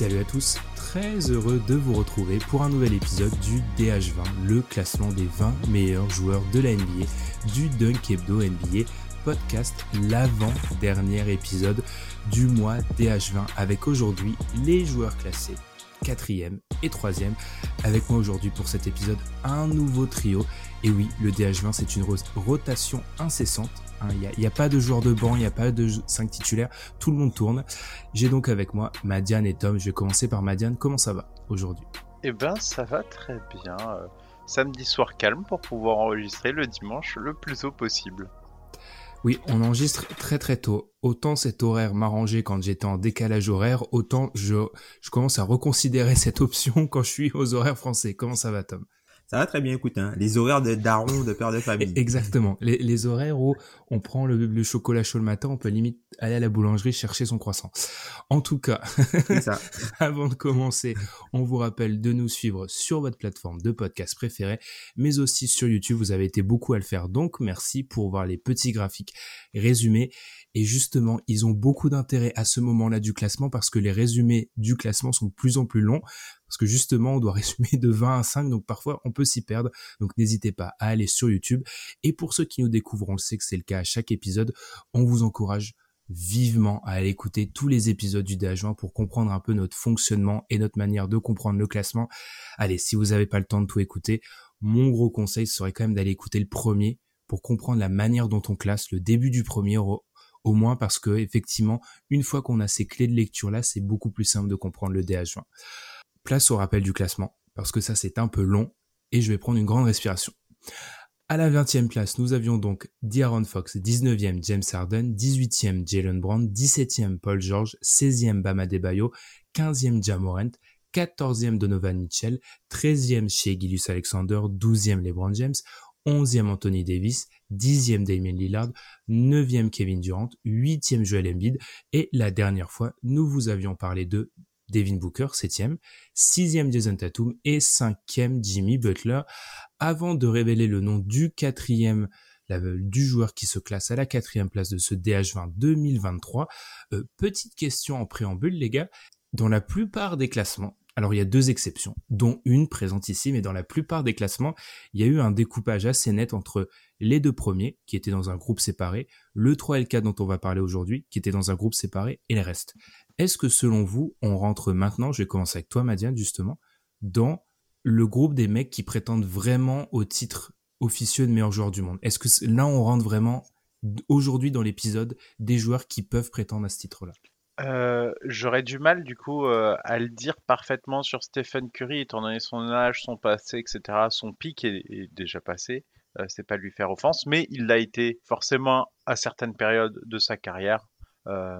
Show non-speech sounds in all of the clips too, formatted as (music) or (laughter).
Salut à tous, très heureux de vous retrouver pour un nouvel épisode du DH20, le classement des 20 meilleurs joueurs de la NBA, du Dunk Hebdo NBA podcast, l'avant-dernier épisode du mois DH20 avec aujourd'hui les joueurs classés quatrième et troisième. Avec moi aujourd'hui pour cet épisode, un nouveau trio. Et oui, le DH20, c'est une rotation incessante. Hein. Il n'y a, pas de joueur de banc, il n'y a pas de 5 titulaires, tout le monde tourne. J'ai donc avec moi Madiane et Tom. Je vais commencer par Madiane. Comment ça va aujourd'hui? Eh ben, ça va très bien. Euh, samedi soir calme pour pouvoir enregistrer le dimanche le plus tôt possible. Oui, on enregistre très très tôt. Autant cet horaire m'arrangeait quand j'étais en décalage horaire, autant je, je commence à reconsidérer (laughs) cette option quand je suis aux horaires français. Comment ça va, Tom? Ça va très bien, écoute, hein. les horaires de daron, de père de (laughs) famille. Exactement, les, les horaires où on prend le, le, chocolat chaud le matin, on peut limite aller à la boulangerie chercher son croissant. En tout cas, ça. (laughs) avant de commencer, on vous rappelle de nous suivre sur votre plateforme de podcast préférée, mais aussi sur YouTube. Vous avez été beaucoup à le faire, donc merci pour voir les petits graphiques résumés. Et justement, ils ont beaucoup d'intérêt à ce moment-là du classement parce que les résumés du classement sont de plus en plus longs parce que justement, on doit (laughs) résumer de 20 à 5, donc parfois on peut s'y perdre. Donc n'hésitez pas à aller sur YouTube. Et pour ceux qui nous découvrent, on le sait que c'est le cas à chaque épisode, on vous encourage vivement à aller écouter tous les épisodes du DH20 pour comprendre un peu notre fonctionnement et notre manière de comprendre le classement. Allez, si vous n'avez pas le temps de tout écouter, mon gros conseil serait quand même d'aller écouter le premier pour comprendre la manière dont on classe le début du premier au, moins parce que effectivement, une fois qu'on a ces clés de lecture là, c'est beaucoup plus simple de comprendre le DH20. Place au rappel du classement, parce que ça c'est un peu long, et je vais prendre une grande respiration. À la 20e place, nous avions donc D'Aaron Fox, 19e James Harden, 18e Jalen Brown, 17e Paul George, 16e Bama Debayo, 15e Jamorant, 14e Donovan Mitchell, 13e chez Gilus Alexander, 12e LeBron James, 11e Anthony Davis, 10e Damien Lillard, 9e Kevin Durant, 8e Joel Embiid et la dernière fois, nous vous avions parlé de Devin Booker, 7e, 6e Jason Tatum et 5e Jimmy Butler, avant de révéler le nom du quatrième du joueur qui se classe à la quatrième place de ce DH20 2023. Euh, petite question en préambule, les gars. Dans la plupart des classements, alors il y a deux exceptions, dont une présente ici, mais dans la plupart des classements, il y a eu un découpage assez net entre les deux premiers, qui étaient dans un groupe séparé, le 3 et le 4 dont on va parler aujourd'hui, qui étaient dans un groupe séparé, et le reste. Est-ce que selon vous, on rentre maintenant, je vais commencer avec toi Madiane justement, dans le groupe des mecs qui prétendent vraiment au titre officieux de meilleur joueur du monde? Est-ce que là on rentre vraiment aujourd'hui dans l'épisode des joueurs qui peuvent prétendre à ce titre-là? Euh, J'aurais du mal du coup euh, à le dire parfaitement sur Stephen Curry, étant donné son âge, son passé, etc. Son pic est, déjà passé, euh, c'est pas lui faire offense, mais il l'a été forcément à certaines périodes de sa carrière. Euh,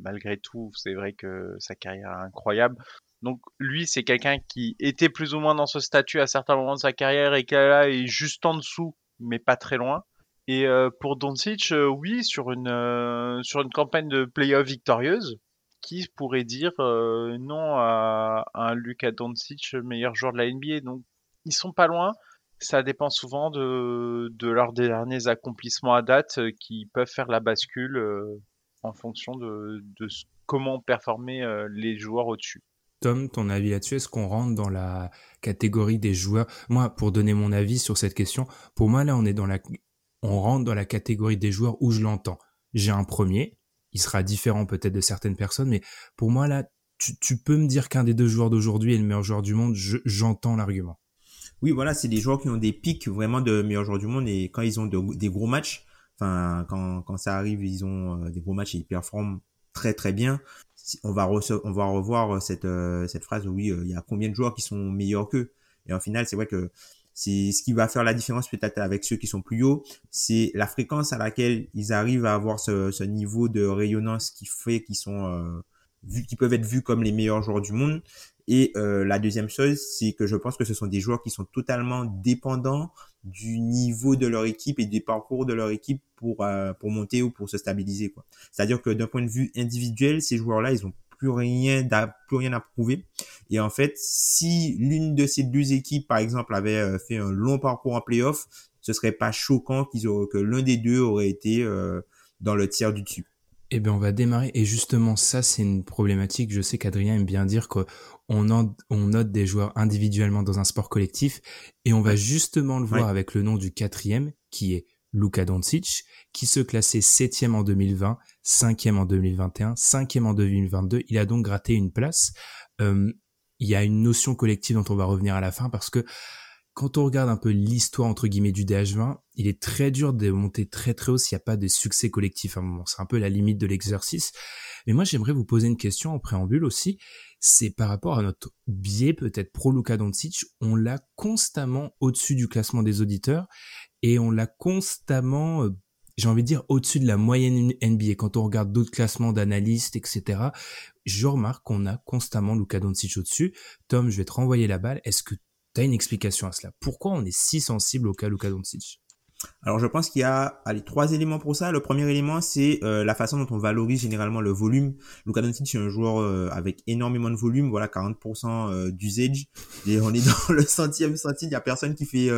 malgré tout, c'est vrai que sa carrière est incroyable. Donc lui, c'est quelqu'un qui était plus ou moins dans ce statut à certains moments de sa carrière et qui est juste en dessous, mais pas très loin. Et euh, pour Doncic, euh, oui, sur une sur une campagne de playoff victorieuse, qui pourrait dire non à, un Luka Doncic meilleur joueur de la NBA. Donc ils sont pas loin. Ça dépend souvent de, de leurs derniers accomplissements à date qui peuvent faire la bascule en fonction de, de comment performer euh, les joueurs au-dessus. Tom, ton avis là-dessus, est-ce qu'on rentre dans la catégorie des joueurs? Moi, pour donner mon avis sur cette question, pour moi là, on est dans la, on rentre dans la catégorie des joueurs où je l'entends. J'ai un premier, il sera différent peut-être de certaines personnes, mais pour moi là, tu, tu peux me dire qu'un des deux joueurs d'aujourd'hui est le meilleur joueur du monde. J'entends l'argument. Oui, voilà, c'est des joueurs qui ont des pics vraiment de meilleurs joueurs du monde et quand ils ont des gros matchs, enfin quand, quand ça arrive, ils ont des gros matchs et ils performent très très bien. On va on va revoir cette cette phrase où oui, il y a combien de joueurs qui sont meilleurs qu'eux? Et en final, c'est vrai que c'est ce qui va faire la différence peut-être avec ceux qui sont plus hauts, c'est la fréquence à laquelle ils arrivent à avoir ce, ce niveau de rayonnance qui fait qu'ils sont euh, vus, qui peuvent être vus comme les meilleurs joueurs du monde. Et euh, la deuxième chose, c'est que je pense que ce sont des joueurs qui sont totalement dépendants du niveau de leur équipe et des parcours de leur équipe pour euh, pour monter ou pour se stabiliser. C'est-à-dire que d'un point de vue individuel, ces joueurs-là, ils ont plus rien, plus rien à prouver. Et en fait, si l'une de ces deux équipes, par exemple, avait euh, fait un long parcours en playoff, ce serait pas choquant qu'ils que l'un des deux aurait été euh, dans le tiers du dessus. Eh bien, on va démarrer. Et justement, ça, c'est une problématique. Je sais qu'Adrien aime bien dire qu'on on note des joueurs individuellement dans un sport collectif. Et on va justement le voir avec le nom du quatrième, qui est Luka Doncic, qui se classait septième en 2020, cinquième en 2021, cinquième en 2022. Il a donc gratté une place. Euh, il y a une notion collective dont on va revenir à la fin parce que quand on regarde un peu l'histoire entre guillemets du DH20, il est très dur de monter très très haut s'il n'y a pas de succès collectif à un moment. C'est un peu la limite de l'exercice. Mais moi j'aimerais vous poser une question en préambule aussi. C'est par rapport à notre biais peut-être pro Luka Doncic, on l'a constamment au-dessus du classement des auditeurs et on l'a constamment, euh, j'ai envie de dire, au-dessus de la moyenne NBA. Quand on regarde d'autres classements d'analystes, etc., je remarque qu'on a constamment Luka Doncic au-dessus. Tom, je vais te renvoyer la balle. Est-ce que tu as une explication à cela. Pourquoi on est si sensible au cas Luka Doncic? Alors je pense qu'il y a trois éléments pour ça. Le premier élément, c'est euh, la façon dont on valorise généralement le volume. Luka Doncic c'est un joueur euh, avec énormément de volume, voilà 40% euh, d'usage. Et on est (laughs) dans le centième centile, il y a personne qui fait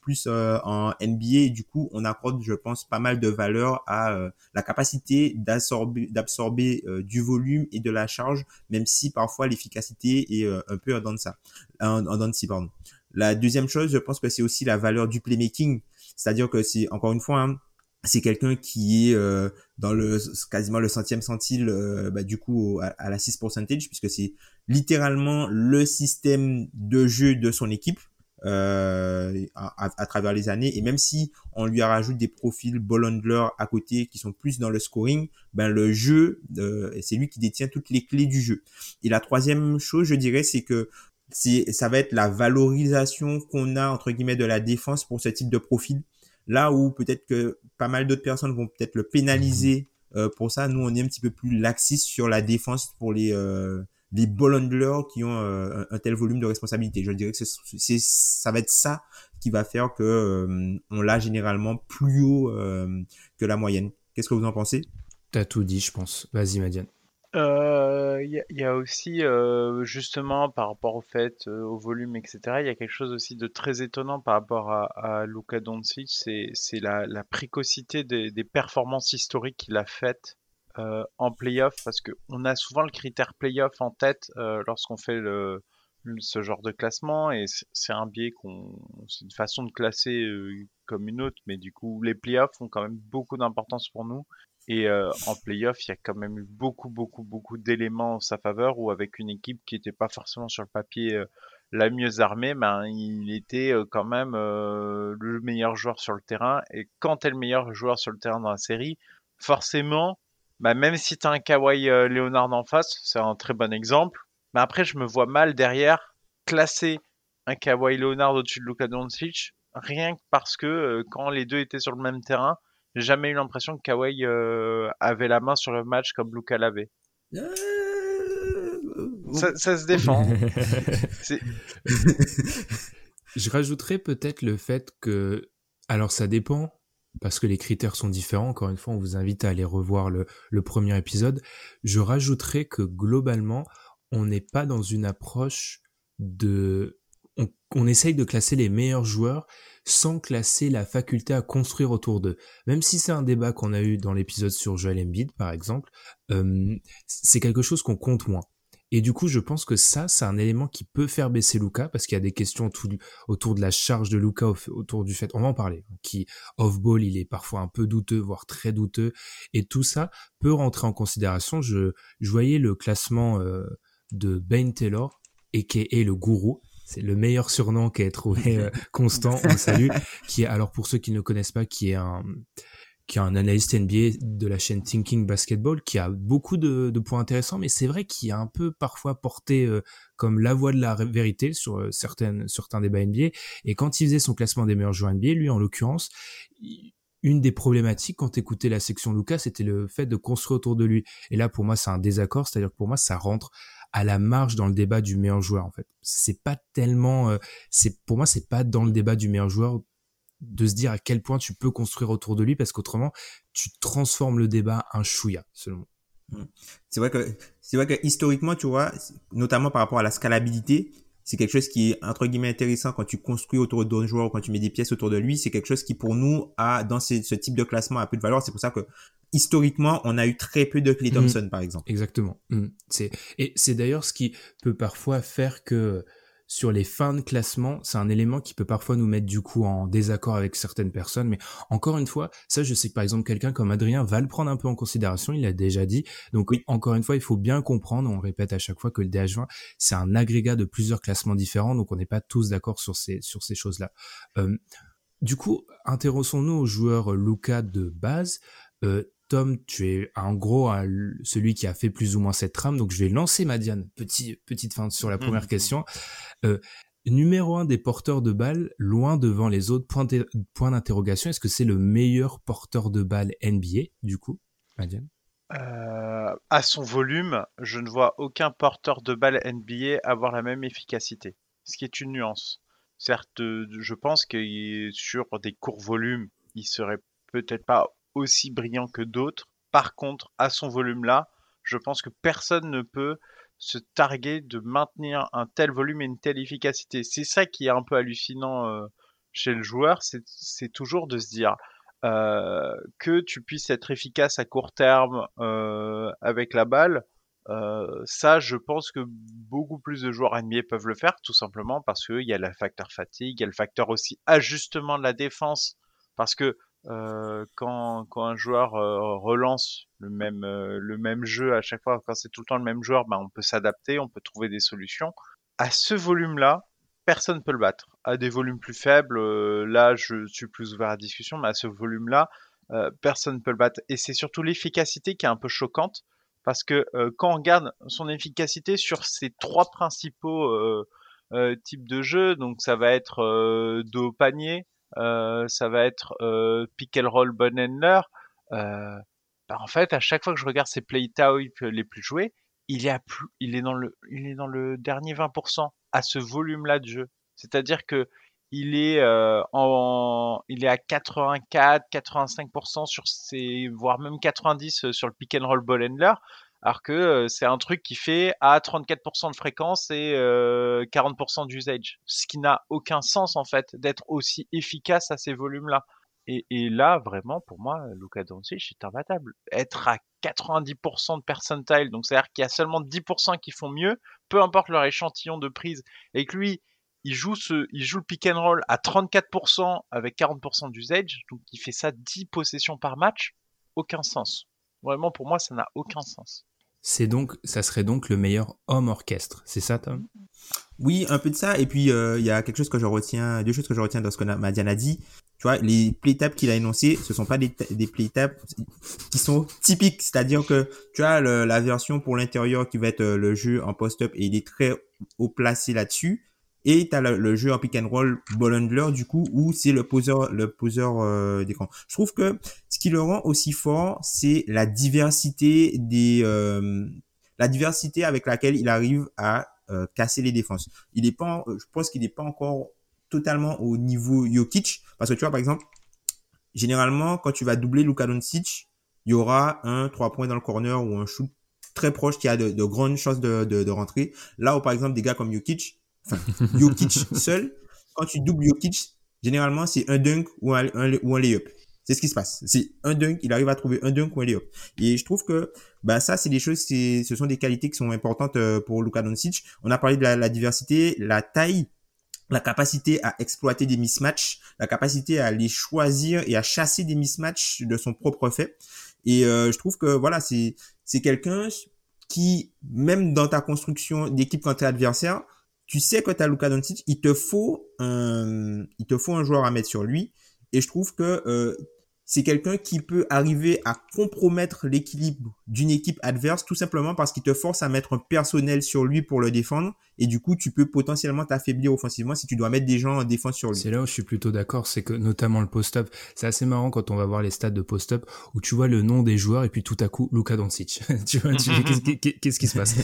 plus en NBA. Et du coup, on accorde, je pense, pas mal de valeur à la capacité d'absorber, du volume et de la charge, même si parfois l'efficacité est un peu en dents de ça, en, pardon. La deuxième chose, je pense que c'est aussi la valeur du playmaking. C'est-à-dire que c'est encore une fois, hein, c'est quelqu'un qui est euh, dans le quasiment le centième centile euh, bah, du coup à, la 6 percentage puisque c'est littéralement le système de jeu de son équipe euh, à, travers les années et même si on lui rajoute des profils ball à côté qui sont plus dans le scoring ben le jeu c'est lui qui détient toutes les clés du jeu. Et la troisième chose je dirais c'est que ça va être la valorisation qu'on a entre guillemets de la défense pour ce type de profil. Là où peut-être que pas mal d'autres personnes vont peut-être le pénaliser euh, pour ça, nous on est un petit peu plus laxiste sur la défense pour les euh, les ball handlers qui ont euh, un, tel volume de responsabilité. Je dirais que c'est ça va être ça qui va faire que euh, on l'a généralement plus haut que la moyenne. Qu'est-ce que vous en pensez? T'as tout dit, je pense. Vas-y, Madiane. Euh, il y, a aussi, euh, justement, par rapport au fait, euh, au volume, etc., il y a quelque chose aussi de très étonnant par rapport à, à Luka c'est, la, précocité des, performances historiques qu'il a faites en playoff, parce que on a souvent le critère playoff en tête lorsqu'on fait ce genre de classement, et c'est un biais qu'on, c'est une façon de classer comme une autre, mais du coup, les playoffs ont quand même beaucoup d'importance pour nous. Et euh, en playoff, il y a quand même eu beaucoup, beaucoup, beaucoup d'éléments en sa faveur où avec une équipe qui n'était pas forcément sur le papier euh, la mieux armée, ben, il était euh, quand même le meilleur joueur sur le terrain. Et quand tu es le meilleur joueur sur le terrain dans la série, forcément, ben, même si tu as un Kawhi Leonard en face, c'est un très bon exemple. Mais après, je me vois mal derrière classer un Kawhi Leonard au-dessus de Luka Doncic, rien que parce que quand les deux étaient sur le même terrain, j'ai jamais eu l'impression que Kawhi euh, avait la main sur le match comme Luka l'avait. Euh, ça, ça, se défend. (laughs) Je rajouterais peut-être le fait que, alors ça dépend, parce que les critères sont différents. Encore une fois, on vous invite à aller revoir le, le premier épisode. Je rajouterais que globalement, on n'est pas dans une approche de, on, on essaye de classer les meilleurs joueurs sans classer la faculté à construire autour d'eux. Même si c'est un débat qu'on a eu dans l'épisode sur Joel Embiid, par exemple, euh, c'est quelque chose qu'on compte moins. Et du coup, je pense que ça, c'est un élément qui peut faire baisser Luca, parce qu'il y a des questions autour de la charge de Luca, autour du fait, on va en parler, hein, qui off-ball, il est parfois un peu douteux, voire très douteux, et tout ça peut rentrer en considération. Je, je voyais le classement euh, de Ben Taylor, et qui est le gourou, c'est le meilleur surnom qui est trouvé euh, constant, on salue, qui est, alors pour ceux qui ne connaissent pas, qui est un, qui est un analyste NBA de la chaîne Thinking Basketball, qui a beaucoup de, points intéressants, mais c'est vrai qu'il a un peu parfois porté euh, comme la voix de la vérité sur euh, certaines, certains débats NBA. Et quand il faisait son classement des meilleurs joueurs NBA, lui en l'occurrence, une des problématiques quand écoutait la section Lucas, c'était le fait de construire autour de lui. Et là, pour moi, c'est un désaccord, c'est-à-dire que pour moi, ça rentre à la marge dans le débat du meilleur joueur en fait. C'est pas tellement, euh, c'est pour moi, c'est pas dans le débat du meilleur joueur de se dire à quel point tu peux construire autour de lui parce qu'autrement tu transformes le débat un chouïa selon moi. Mmh. C'est vrai que c'est vrai que historiquement tu vois notamment par rapport à la scalabilité c'est quelque chose qui est entre guillemets intéressant quand tu construis autour d'un joueur quand tu mets des pièces autour de lui c'est quelque chose qui pour nous a dans ce, type de classement a peu de valeur c'est pour ça que historiquement on a eu très peu de Clay mmh. Thompson par exemple exactement mmh. c'est et c'est d'ailleurs ce qui peut parfois faire que sur les fins de classement, c'est un élément qui peut parfois nous mettre du coup en désaccord avec certaines personnes. Mais encore une fois, ça, je sais que par exemple quelqu'un comme Adrien va le prendre un peu en considération. Il l'a déjà dit. Donc oui, encore une fois, il faut bien comprendre. On répète à chaque fois que le DH20 c'est un agrégat de plusieurs classements différents. Donc on n'est pas tous d'accord sur ces sur ces choses-là. Euh, du coup, intéressons-nous au joueur Luca de base. Euh, Tom, tu es en gros celui qui a fait plus ou moins cette trame, donc je vais lancer ma Diane. Petit, petite fin sur la première mmh. question. Euh, numéro un des porteurs de balles, loin devant les autres, point d'interrogation. Est-ce que c'est le meilleur porteur de balles NBA, du coup, Madiane euh, À son volume, je ne vois aucun porteur de balles NBA avoir la même efficacité, ce qui est une nuance. Certes, je pense que sur des courts volumes, il serait peut-être pas aussi brillant que d'autres. Par contre, à son volume-là, je pense que personne ne peut se targuer de maintenir un tel volume et une telle efficacité. C'est ça qui est un peu hallucinant euh, chez le joueur, c'est toujours de se dire euh, que tu puisses être efficace à court terme euh, avec la balle. ça, je pense que beaucoup plus de joueurs NBA peuvent le faire, tout simplement parce qu'il y a le facteur fatigue, il y a le facteur aussi ajustement de la défense, parce que euh, quand, un joueur euh, relance le même, euh, le même jeu à chaque fois, quand c'est tout le temps le même joueur, ben, on peut s'adapter, on peut trouver des solutions. À ce volume-là, personne ne peut le battre. À des volumes plus faibles, là, je suis plus ouvert à la discussion, mais à ce volume-là, personne ne peut le battre. Et c'est surtout l'efficacité qui est un peu choquante, parce que quand on regarde son efficacité sur ces trois principaux types de jeux, donc ça va être dos au panier, ça va être euh, pick and roll. Euh, bah, en fait, à chaque fois que je regarde ces play les plus joués, il est, à plus, il est dans le, il est dans le dernier 20% à ce volume-là de jeu. C'est-à-dire que il est euh, en, il est à 84, 85% sur ces, voire même 90% sur le pick and roll ball handler, alors que c'est un truc qui fait à 34% de fréquence et 40% d'usage, ce qui n'a aucun sens en fait d'être aussi efficace à ces volumes-là. Et, là, vraiment, pour moi, Luca Doncic est imbattable. Être à 90% de percentile, donc c'est-à-dire qu'il y a seulement 10% qui font mieux, peu importe leur échantillon de prise, et que lui, il joue il joue le pick and roll à 34% avec 40% d'usage, donc il fait ça 10 possessions par match, aucun sens. Vraiment, pour moi, ça n'a aucun sens. C'est donc, ça serait donc le meilleur homme orchestre, c'est ça, Tom? Oui, un peu de ça. Et puis euh, il y a quelque chose que je retiens, deux choses que je retiens dans ce que Madiane a dit. Tu vois, les play qu'il a énoncés, ce sont pas des, des qui sont typiques. C'est-à-dire que tu as la version pour l'intérieur qui va être euh, le jeu en post-up et il est très haut placé là-dessus. Et tu as le, jeu en pick and roll ball du coup où c'est le poseur le poseur euh, d'écran. Je trouve que ce qui le rend aussi fort, c'est la diversité des euh, la diversité avec laquelle il arrive à euh, casser les défenses. Il est pas je pense qu'il n'est pas encore totalement au niveau Jokic parce que tu vois par exemple généralement quand tu vas doubler Luka Doncic, il y aura un 3 points dans le corner ou un shoot très proche qui a de, de grandes chances de, de, de rentrer. Là où par exemple des gars comme Jokic enfin, Jokic seul, quand tu doubles Jokic, généralement, c'est un dunk ou un, ou un layup. C'est ce qui se passe. C'est un dunk, il arrive à trouver un dunk ou un layup. Et je trouve que bah ça, c'est des choses, ce sont des qualités qui sont importantes euh, pour Luka Doncic. On a parlé de la, diversité, la taille, la capacité à exploiter des mismatchs, la capacité à les choisir et à chasser des mismatchs de son propre fait. Et euh, je trouve que voilà, c'est c'est quelqu'un qui même dans ta construction d'équipe contre l'adversaire, tu sais que tu as Luka Doncic, il te faut un il te faut un joueur à mettre sur lui. Et je trouve que euh, c'est quelqu'un qui peut arriver à compromettre l'équilibre d'une équipe adverse tout simplement parce qu'il te force à mettre un personnel sur lui pour le défendre et du coup tu peux potentiellement t'affaiblir offensivement si tu dois mettre des gens en défense sur lui. C'est là où je suis plutôt d'accord, c'est que notamment le post-up, c'est assez marrant quand on va voir les stats de post-up où tu vois le nom des joueurs et puis tout à coup Luka Doncic. (laughs) tu vois, tu qu'est-ce qui se passe?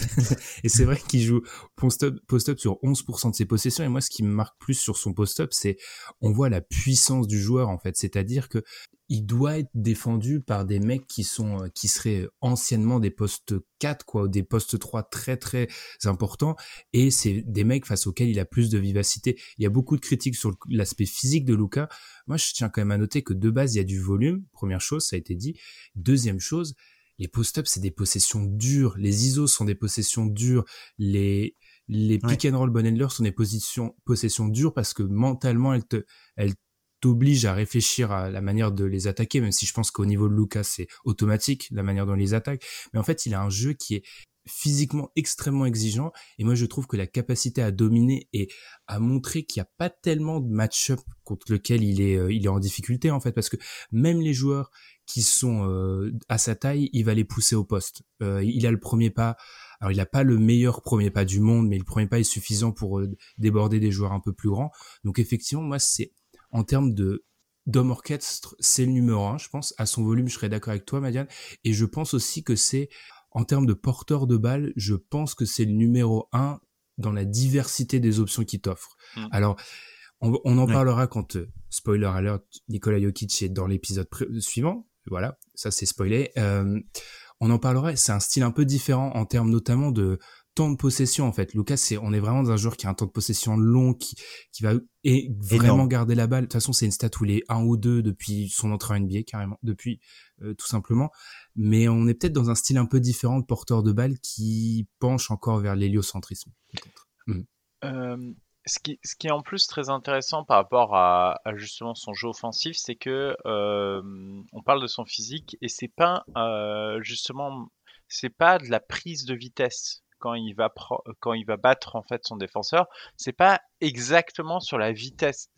(laughs) Et c'est vrai qu'il joue post-up post sur 11% de ses possessions et moi ce qui me marque plus sur son post-up, c'est on voit la puissance du joueur en fait, c'est-à-dire que il doit être défendu par des mecs qui sont euh, qui seraient anciennement des postes 4 quoi ou des postes 3 très très importants et c'est des mecs face auxquels il a plus de vivacité. Il y a beaucoup de critiques sur l'aspect physique de Luca. Moi je tiens quand même à noter que de base il y a du volume, première chose, ça a été dit. Deuxième chose, les post-up c'est des possessions dures, les ISO sont des possessions dures, les les pick and roll Bonendler sont des positions possessions dures parce que mentalement elles te elles t'oblige à réfléchir à la manière de les attaquer, même si je pense qu'au niveau de Lucas, c'est automatique, la manière dont il les attaque. Mais en fait, il a un jeu qui est physiquement extrêmement exigeant et moi je trouve que la capacité à dominer et à montrer qu'il n'y a pas tellement de match-up contre lequel il est euh, il est en difficulté en fait parce que même les joueurs qui sont euh, à sa taille il va les pousser au poste. Euh, il a le premier pas. Alors il n'a pas le meilleur premier pas du monde mais le premier pas est suffisant pour déborder des joueurs un peu plus grands. Donc effectivement moi c'est en termes de d'homme orchestre, c'est le numéro un, je pense. À son volume, je serais d'accord avec toi, Madiane. Et je pense aussi que c'est, en termes de porteur de balle, je pense que c'est le numéro un dans la diversité des options qu'il t'offre. Mm. Alors, on, en parlera quand, euh, spoiler alert, Nikola Jokic est dans l'épisode suivant. Voilà, ça c'est spoilé. Euh, on en parlera. C'est un style un peu différent en termes notamment de temps de possession en fait. Lucas, c'est on est vraiment dans un joueur qui a un temps de possession long, qui qui va et vraiment garder la balle. De toute façon, c'est une stat où il est un ou deux depuis son entrée en NBA carrément, depuis euh, tout simplement. Mais on est peut-être dans un style un peu différent de porteur de balle qui penche encore vers l'héliocentrisme. Mmh. Euh, ce qui, ce qui est en plus très intéressant par rapport à, justement son jeu offensif, c'est que euh, on parle de son physique et c'est pas justement c'est pas de la prise de vitesse quand il va battre en fait son défenseur, c'est pas exactement sur la vitesse.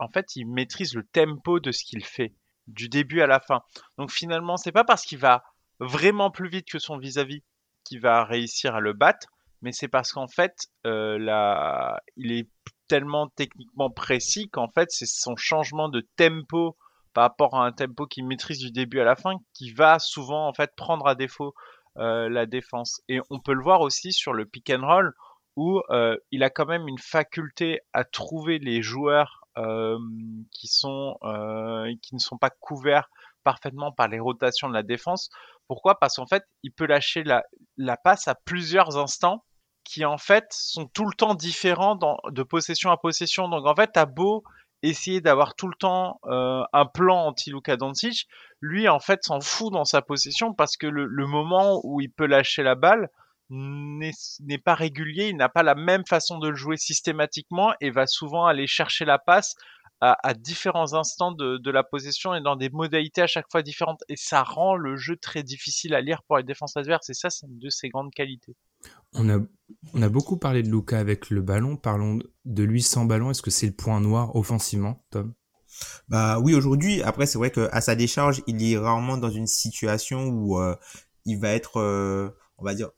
En fait il maîtrise le tempo de ce qu'il fait du début à la fin. Donc finalement c'est pas parce qu'il va vraiment plus vite que son vis-à-vis qu'il va réussir à le battre, mais c'est parce qu'en fait euh, il est tellement techniquement précis qu'en fait c'est son changement de tempo par rapport à un tempo qu'il maîtrise du début à la fin qui va souvent en fait prendre à défaut la défense. Et on peut le voir aussi sur le pick and roll où euh, il a quand même une faculté à trouver les joueurs euh, qui sont qui ne sont pas couverts parfaitement par les rotations de la défense. Pourquoi? Parce qu'en fait, il peut lâcher la, la passe à plusieurs instants qui en fait sont tout le temps différents de possession à possession. Donc en fait, t'as beau essayer d'avoir tout le temps euh, un plan anti Luka Doncic, lui en fait s'en fout dans sa possession parce que le, moment où il peut lâcher la balle n'est pas régulier, il n'a pas la même façon de le jouer systématiquement et va souvent aller chercher la passe à, différents instants de, de, la possession et dans des modalités à chaque fois différentes. Et ça rend le jeu très difficile à lire pour les défenses adverses. Et ça c'est une de ses grandes qualités. On a, on a beaucoup parlé de Luca avec le ballon. Parlons de lui sans ballon. Est-ce que c'est le point noir offensivement, Tom? Bah oui, aujourd'hui. Après, c'est vrai qu'à sa décharge, il est rarement dans une situation où euh, il va être, euh, on va dire,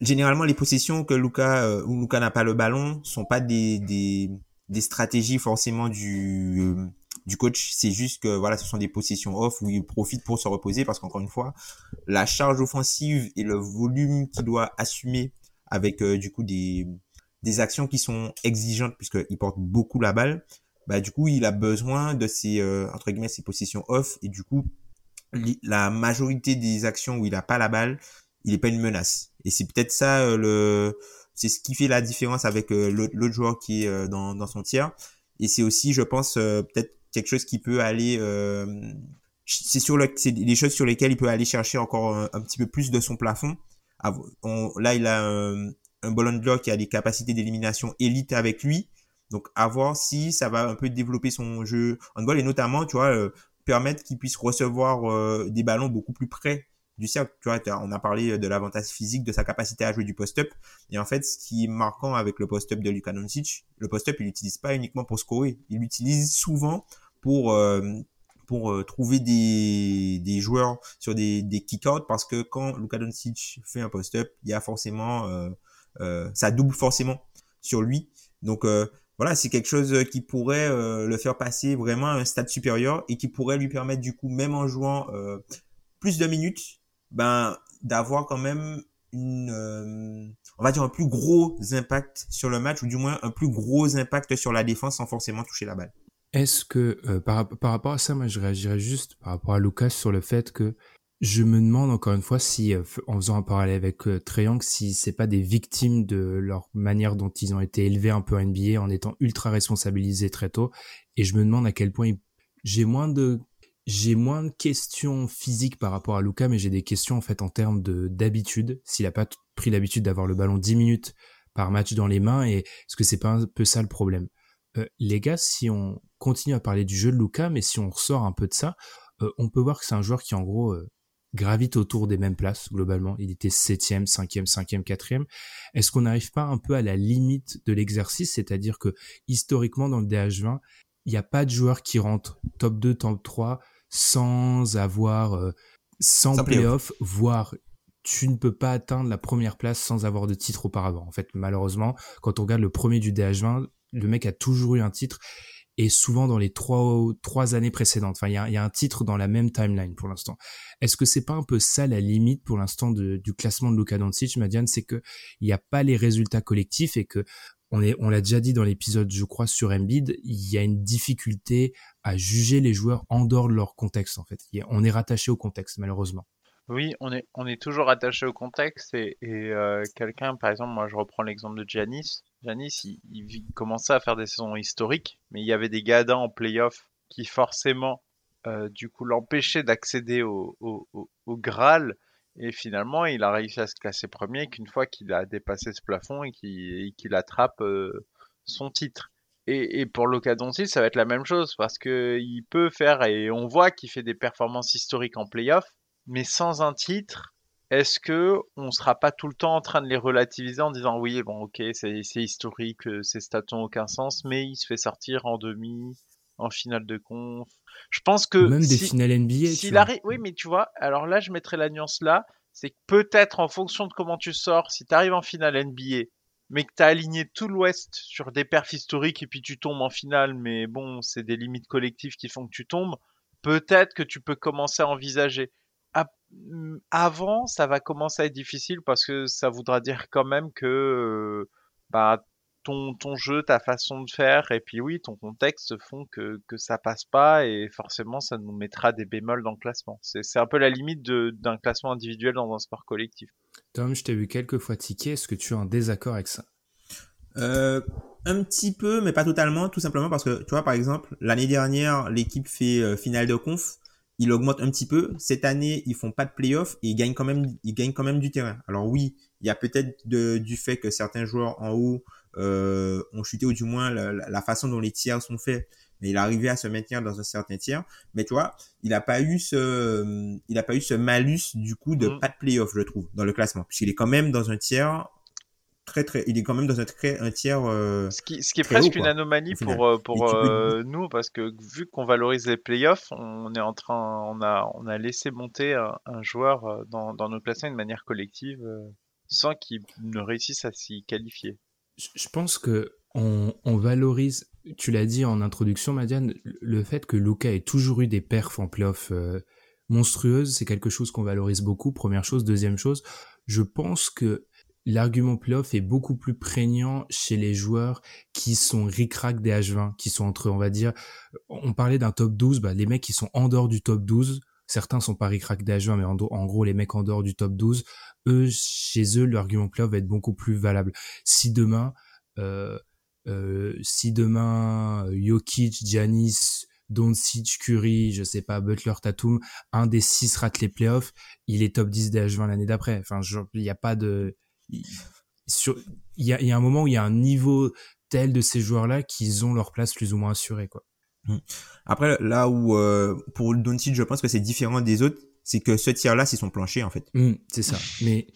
généralement les possessions que Luca euh, où Luca n'a pas le ballon sont pas des, des, des stratégies forcément du du coach. C'est juste que voilà, ce sont des possessions off où il profite pour se reposer parce qu'encore une fois, la charge offensive et le volume qu'il doit assumer avec euh, du coup des des actions qui sont exigeantes puisqu'il porte beaucoup la balle, bah du coup il a besoin de ces euh, entre guillemets ces possessions off et du coup la majorité des actions où il a pas la balle, il est pas une menace. Et c'est peut-être ça euh, le c'est ce qui fait la différence avec l'autre joueur qui est dans, dans son tiers. Et c'est aussi, je pense, peut-être quelque chose qui peut aller euh, c'est sur le, c'est des choses sur lesquelles il peut aller chercher encore un, petit peu plus de son plafond. là, il a un, un ballon qui a des capacités d'élimination élite avec lui. Donc, à voir si ça va un peu développer son jeu en goal et notamment, tu vois, euh, permettre qu'il puisse recevoir euh, des ballons beaucoup plus près du cercle. Tu vois, on a parlé de l'avantage physique, de sa capacité à jouer du post-up. Et en fait, ce qui est marquant avec le post-up de Luka Doncic, le post-up, il l'utilise pas uniquement pour scorer. Il l'utilise souvent pour euh, pour euh, trouver des, des joueurs sur des, des kick-outs parce que quand Luka Doncic fait un post-up, il y a forcément, euh, euh, ça double forcément sur lui. Donc voilà, c'est quelque chose qui pourrait le faire passer vraiment à un stade supérieur et qui pourrait lui permettre du coup, même en jouant plus de minutes, ben d'avoir quand même une, on va dire un plus gros impact sur le match ou du moins un plus gros impact sur la défense sans forcément toucher la balle. Est-ce que euh, par, par, rapport à ça, moi je réagirais juste par rapport à Lucas sur le fait que je me demande encore une fois si, euh, en faisant un parallèle avec euh, Triangle, si c'est pas des victimes de leur manière dont ils ont été élevés un peu en NBA en étant ultra responsabilisés très tôt. Et je me demande à quel point j'ai moins de j'ai moins de questions physiques par rapport à Luca, mais j'ai des questions en fait en termes de d'habitude. S'il a pas pris l'habitude d'avoir le ballon 10 minutes par match dans les mains, et est-ce que c'est pas un peu ça le problème? Euh, Les gars, si on continue à parler du jeu de Luca, mais si on ressort un peu de ça, euh, on peut voir que c'est un joueur qui en gros euh, gravite autour des mêmes places globalement. Il était septième, cinquième, cinquième, quatrième. Est-ce qu'on n'arrive pas un peu à la limite de l'exercice, c'est-à-dire que historiquement dans le DH20, il n'y a pas de joueur qui rentre top 2, top 3 sans avoir, euh, sans, playoff, voire tu ne peux pas atteindre la première place sans avoir de titre auparavant. En fait, malheureusement, quand on regarde le premier du DH20, le mec a toujours eu un titre et souvent dans les trois, trois années précédentes. Enfin, il y a, y a, un titre dans la même timeline pour l'instant. Est-ce que c'est pas un peu ça la limite pour l'instant du classement de Luka Doncic, Madiane, c'est que il n'y a pas les résultats collectifs et que on l'a déjà dit dans l'épisode, je crois, sur Embiid, il y a une difficulté à juger les joueurs en dehors de leur contexte, en fait. On est rattaché au contexte, malheureusement. Oui, on est, toujours rattaché au contexte et, euh, quelqu'un, par exemple, moi je reprends l'exemple de Giannis. Giannis, il, commençait à faire des saisons historiques, mais il y avait des gadins en playoff qui forcément, euh, du coup, l'empêchaient d'accéder au, au, au, au, Graal. Et finalement, il a réussi à se classer premier qu'une fois qu'il a dépassé ce plafond et qu'il attrape euh, son titre. Et, pour Luka Doncic, ça va être la même chose parce que il peut faire et on voit qu'il fait des performances historiques en playoff, mais sans un titre, est-ce que on sera pas tout le temps en train de les relativiser en disant oui bon ok c'est historique, euh, ces stats n'ont aucun sens, mais il se fait sortir en demi, en finale de conf. Je pense que même des finales NBA. S'il arrive, oui mais tu vois, alors là je mettrais la nuance là, c'est que peut-être en fonction de comment tu sors, si tu arrives en finale NBA mais que tu as aligné tout l'Ouest sur des perfs historiques et puis tu tombes en finale, mais bon, c'est des limites collectives qui font que tu tombes, peut-être que tu peux commencer à envisager. Mmh, avant, ça va commencer à être difficile parce que ça voudra dire quand même que euh, bah, ton, ton jeu, ta façon de faire, et puis oui, ton contexte font que, que ça passe pas, et forcément, ça nous mettra des bémols dans le classement. C'est un peu la limite d'un classement individuel dans un sport collectif. Tom, je t'ai vu quelques fois tiquer. Est-ce que tu es en désaccord avec ça? Euh, Un petit peu, mais pas totalement. Tout simplement parce que, tu vois, par exemple, l'année dernière, l'équipe fait euh, finale de conf. Il augmente un petit peu. Cette année, ils font pas de playoff et ils gagnent quand même, ils gagnent quand même du terrain. Alors oui, il y a peut-être du fait que certains joueurs en haut euh, ont chuté ou du moins la, la, façon dont les tiers sont faits mais il arrivé à se maintenir dans un certain tiers. Mais tu vois, il n'a pas eu ce, il a pas eu ce malus du coup de mm. pas de playoff, je trouve, dans le classement, puisqu'il est quand même dans un tiers très très, il est quand même dans un, un tiers. Euh, ce qui, ce qui est presque une anomalie pour euh, pour euh, nous parce que vu qu'on valorise les playoffs, on est en train, on a on a laissé monter un, un joueur dans dans nos classements de manière collective sans qu'il ne réussisse à s'y qualifier. Je pense que on, valorise tu l'as dit en introduction, Madiane, le fait que Luca ait toujours eu des perfs en playoff euh, monstrueuses, c'est quelque chose qu'on valorise beaucoup. Première chose. Deuxième chose, je pense que l'argument playoff est beaucoup plus prégnant chez les joueurs qui sont ric-rac des H20, qui sont entre, on va dire, on parlait d'un top 12, bah, les mecs qui sont en dehors du top 12, certains sont pas ric-rac des H20, mais en, en, gros, les mecs en dehors du top 12, eux, chez eux, l'argument playoff va être beaucoup plus valable. Si demain, euh, euh, si demain euh, Jokic, Giannis, Doncic, Curry, je sais pas, Butler, Tatum, un des six rate les playoffs, il est top 10 des H20 l'année d'après. Enfin, il n'y a pas de, il y a, y a un moment où il y a un niveau tel de ces joueurs-là qu'ils ont leur place plus ou moins assurée, quoi. Mmh. Après, là où, euh, pour Doncic, je pense que c'est différent des autres, c'est que ce tir-là, c'est son plancher, en fait. Mmh, c'est ça. Mais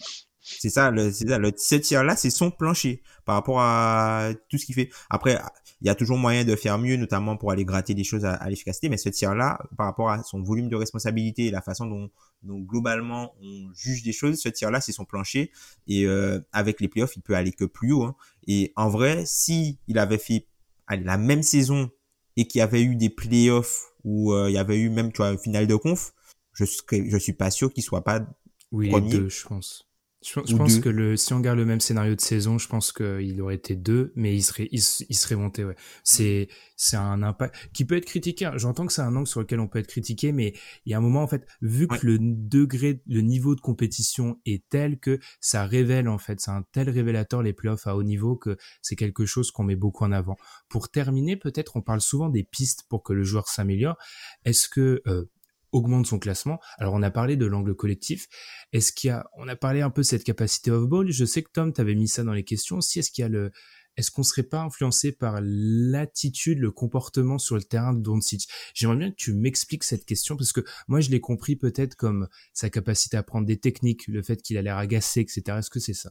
c'est ça, le, c'est ça, le, ce tir-là, c'est son plancher par rapport à tout ce qu'il fait. Après, il y a toujours moyen de faire mieux, notamment pour aller gratter des choses à, l'efficacité. Mais ce tir-là, par rapport à son volume de responsabilité et la façon dont, dont globalement on juge des choses, ce tir-là, c'est son plancher. Et euh, avec les playoffs, il peut aller que plus haut. Hein. Et en vrai, si il avait fait la même saison et qu'il y avait eu des playoffs où euh, il y avait eu même tu vois, une finale de conf, je, serais, je suis pas sûr qu'il soit pas oui, premier. deux, je pense. Je, pense que le, si on regarde le même scénario de saison, je pense qu'il aurait été deux, mais il serait, il, serait monté, ouais. C'est, c'est un impact qui peut être critiqué. J'entends que c'est un angle sur lequel on peut être critiqué, mais il y a un moment, en fait, vu que le degré, le niveau de compétition est tel que ça révèle, en fait, c'est un tel révélateur, les playoffs à haut niveau, que c'est quelque chose qu'on met beaucoup en avant. Pour terminer, peut-être, on parle souvent des pistes pour que le joueur s'améliore. Est-ce que, euh, augmente son classement. Alors on a parlé de l'angle collectif. Est-ce qu'il y a, on a parlé un peu de cette capacité off-ball. Je sais que Tom t'avait mis ça dans les questions. Si est-ce qu'il y a le, est-ce qu'on serait pas influencé par l'attitude, le comportement sur le terrain de Doncic? J'aimerais bien que tu m'expliques cette question parce que moi je l'ai compris peut-être comme sa capacité à prendre des techniques, le fait qu'il a l'air agacé, etc. Est-ce que c'est ça?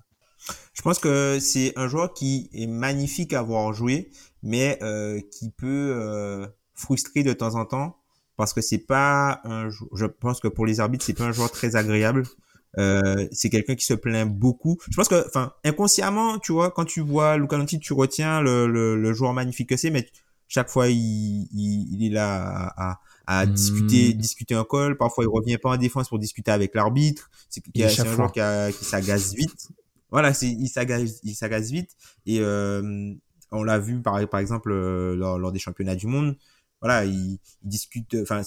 Je pense que c'est un joueur qui est magnifique à voir jouer, mais euh, qui peut euh, frustrer de temps en temps parce que c'est pas un je pense que pour les arbitres c'est pas un joueur très agréable. Euh, c'est quelqu'un qui se plaint beaucoup. Je pense que enfin inconsciemment tu vois quand tu vois Luca Doncic tu retiens le, le, le, joueur magnifique que c'est mais chaque fois il, il, il est là à, à, hmm. discuter discuter un call parfois il revient pas en défense pour discuter avec l'arbitre. C'est un joueur qui, qui s'agace vite. Voilà c'est il s'agace il s'agace vite. Et euh, on l'a vu par par exemple euh, lors, lors des championnats du monde voilà, ils, discutent. Enfin,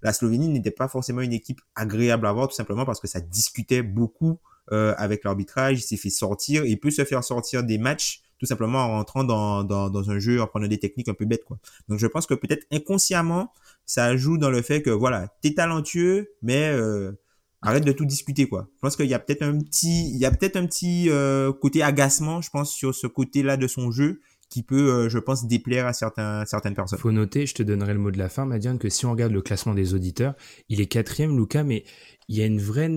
la Slovénie n'était pas forcément une équipe agréable à voir, tout simplement parce que ça discutait beaucoup euh, avec l'arbitrage. Il s'est fait sortir. il peut se faire sortir des matchs tout simplement en rentrant dans, dans, dans un jeu, en prenant des techniques un peu bêtes, quoi. Donc, je pense que peut-être inconsciemment, ça joue dans le fait que, voilà, t'es talentueux, mais euh, arrête de tout discuter, quoi. Je pense qu'il y a peut-être un petit, il y a peut-être un petit euh, côté agacement, je pense, sur ce côté-là de son jeu qui peut, euh, je pense, déplaire à certaines personnes. Faut noter, je te donnerai le mot de la fin, Madiane, que si on regarde le classement des auditeurs, il est quatrième, Lucas, mais il y a une vraie,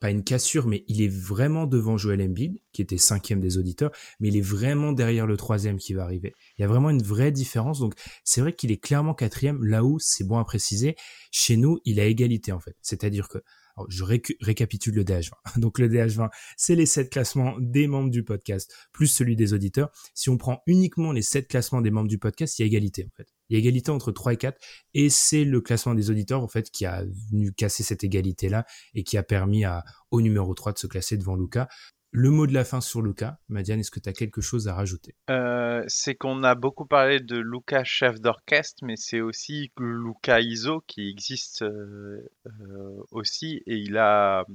pas une cassure, mais il est vraiment devant Joel Embiid, qui était cinquième des auditeurs, mais il est vraiment derrière le troisième qui va arriver. Il y a vraiment une vraie différence. Donc, c'est vrai qu'il est clairement quatrième, là où, c'est bon à préciser, chez nous, il a égalité, en fait. C'est-à-dire que je récapitule le DH20. (laughs) Donc le DH20, c'est les sept classements des membres du podcast plus celui des auditeurs. Si on prend uniquement les sept classements des membres du podcast, il y a égalité en fait. Il y a égalité entre 3 et 4 et c'est le classement des auditeurs en fait qui a venu casser cette égalité là et qui a permis au numéro 3 de se classer devant Lucas. Le mot de la fin sur Luca. Madiane, est-ce que tu as quelque chose à rajouter? Euh, C'est qu'on a beaucoup parlé de Luca chef d'orchestre, mais c'est aussi Luca ISO qui existe euh, euh, aussi. Et il a,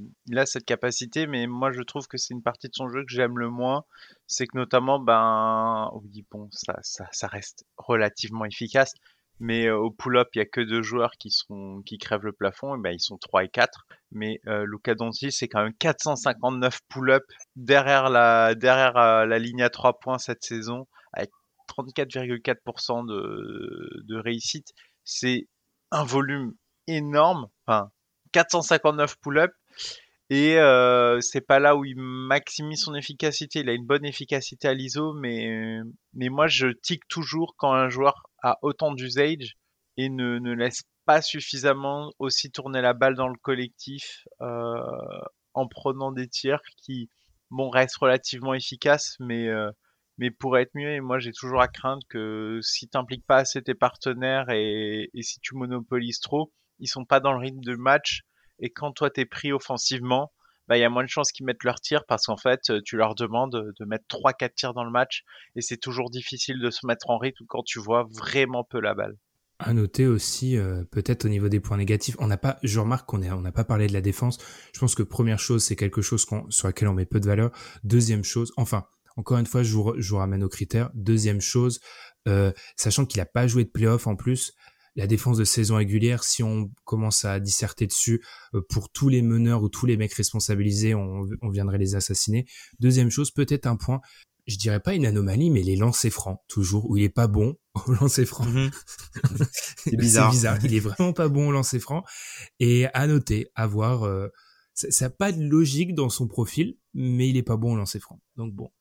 cette capacité, mais moi je trouve que c'est une partie de son jeu que j'aime le moins. C'est que notamment, ben, oui, bon, ça reste relativement efficace, mais euh, au pull-up, il y a que deux joueurs qui crèvent le plafond, et ben ils sont 3 et 4. Mais euh, Luca Doncic, c'est quand même 459 pull-up derrière la euh, ligne à 3 points cette saison, avec 34,4% de, de réussite. C'est un volume énorme, enfin 459 pull-up. Et euh, c'est pas là où il maximise son efficacité. Il a une bonne efficacité à l'ISO, mais, mais moi je tique toujours quand un joueur a autant d'usage et ne, ne laisse pas suffisamment aussi tourner la balle dans le collectif euh, en prenant des tirs qui bon restent relativement efficaces, mais euh, mais pourraient être mieux. Et moi j'ai toujours à craindre que si t'impliques pas assez tes partenaires et, et si tu monopolises trop, ils sont pas dans le rythme de match et quand toi t'es pris offensivement, bah il y a moins de chances qu'ils mettent leurs tirs parce qu'en fait euh, tu leur demandes de mettre 3-4 tirs dans le match et c'est toujours difficile de se mettre en rythme quand tu vois vraiment peu la balle. À noter aussi, euh, peut-être au niveau des points négatifs, on pas, je remarque qu'on on n'a pas parlé de la défense. Je pense que première chose, c'est quelque chose sur laquelle on met peu de valeur. Deuxième chose, enfin, encore une fois, je vous, ramène aux critères. Deuxième chose, euh, sachant qu'il n'a pas joué de playoff en plus, la défense de saison régulière, si on commence à disserter dessus euh, pour tous les meneurs ou tous les mecs responsabilisés, on, viendrait les assassiner. Deuxième chose, peut-être un point, je dirais pas une anomalie, mais les lancers francs, toujours, où il est pas bon (laughs) au lancer franc. Mhm. (laughs) C'est bizarre. bizarre. Il est vraiment pas bon au lancer franc. Et à noter, à voir, euh, ça n'a pas de logique dans son profil, mais il est pas bon au lancer franc. Donc bon.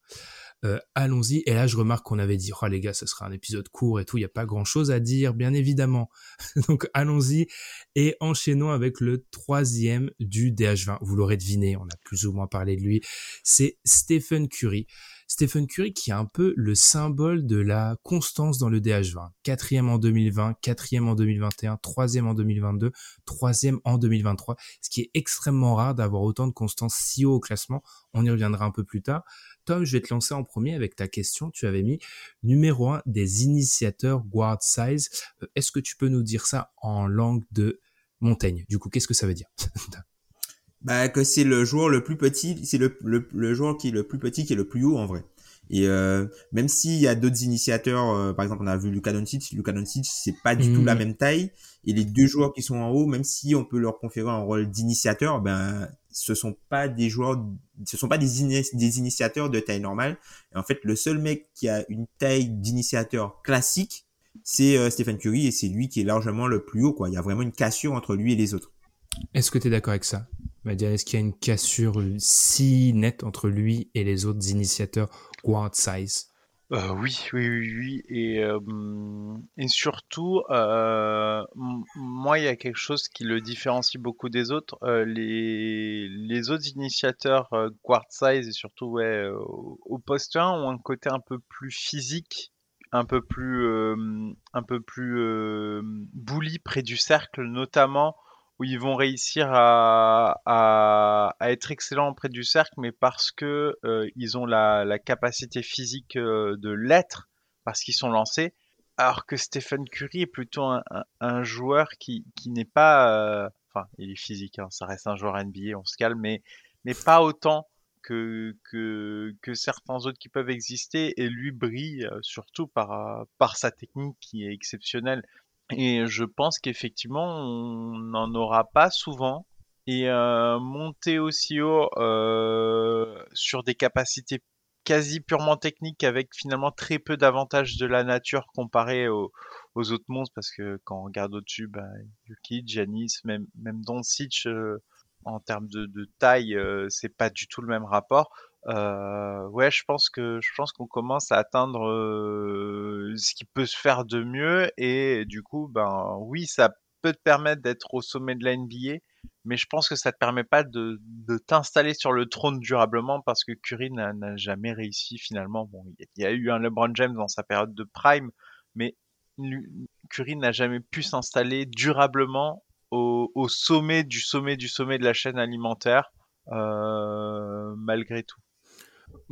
Euh, allons-y. Et là, je remarque qu'on avait dit, oh les gars, ce sera un épisode court et tout, il n'y a pas grand-chose à dire, bien évidemment. (laughs) Donc allons-y et enchaînons avec le troisième du DH20. Vous l'aurez deviné, on a plus ou moins parlé de lui. C'est Stephen Curry. Stephen Curry qui est un peu le symbole de la constance dans le DH20. Quatrième en 2020, quatrième en 2021, troisième en 2022, troisième en 2023. Ce qui est extrêmement rare d'avoir autant de constance si haut au classement. On y reviendra un peu plus tard. Tom, je vais te lancer en premier avec ta question. Tu avais mis numéro un des initiateurs guard size. Euh, est-ce que tu peux nous dire ça en langue de Montaigne Du coup, qu'est-ce que ça veut dire? (laughs) bah, que c'est le joueur le plus petit, c'est le, le, le, joueur qui est le plus petit qui est le plus haut en vrai. Et euh, même s'il y a d'autres initiateurs, euh, par exemple on a vu Luka Doncic, Luka Doncic c'est pas du tout la mm. même taille. Et les deux joueurs qui sont en haut, même si on peut leur conférer un rôle d'initiateur, ben ce sont pas des joueurs, ce sont pas des, des initiateurs de taille normale. Et en fait le seul mec qui a une taille d'initiateur classique, c'est euh, Stephen Curry et c'est lui qui est largement le plus haut quoi. Il y a vraiment une cassure entre lui et les autres. Est-ce que tu es d'accord avec ça? Est-ce qu'il y a une cassure si nette entre lui et les autres initiateurs Guard Size? Euh, oui, oui, oui, oui, et, euh, et surtout, euh, moi, il y a quelque chose qui le différencie beaucoup des autres. les, les autres initiateurs Guard Size et surtout ouais, au, poste 1 ont un côté un peu plus physique, un peu plus, un peu plus bully près du cercle, notamment où ils vont réussir à, à, être excellents auprès du cercle, mais parce que euh, ils ont la, capacité physique euh, de l'être, parce qu'ils sont lancés, alors que Stephen Curry est plutôt un, un, joueur qui, qui n'est pas, euh, enfin, il est physique, hein, ça reste un joueur NBA, on se calme, mais, mais pas autant que, que, que certains autres qui peuvent exister, et lui brille surtout par, par sa technique qui est exceptionnelle. Et je pense qu'effectivement, on n'en aura pas souvent. Et euh, monter aussi haut euh, sur des capacités quasi purement techniques avec finalement très peu d'avantages de la nature comparé aux, autres monstres parce que quand on regarde au-dessus, bah, Yuki, Janis, même, même Doncic, euh, en termes de, de taille, euh, c'est pas du tout le même rapport. Euh, ouais, je pense que je pense qu'on commence à atteindre ce qui peut se faire de mieux et du coup, ben oui, ça peut te permettre d'être au sommet de la NBA, mais je pense que ça te permet pas de, de t'installer sur le trône durablement parce que Curry n'a jamais réussi finalement. Bon, il y a eu un LeBron James dans sa période de prime, mais Curry n'a jamais pu s'installer durablement au, au, sommet du sommet du sommet de la chaîne alimentaire euh, malgré tout.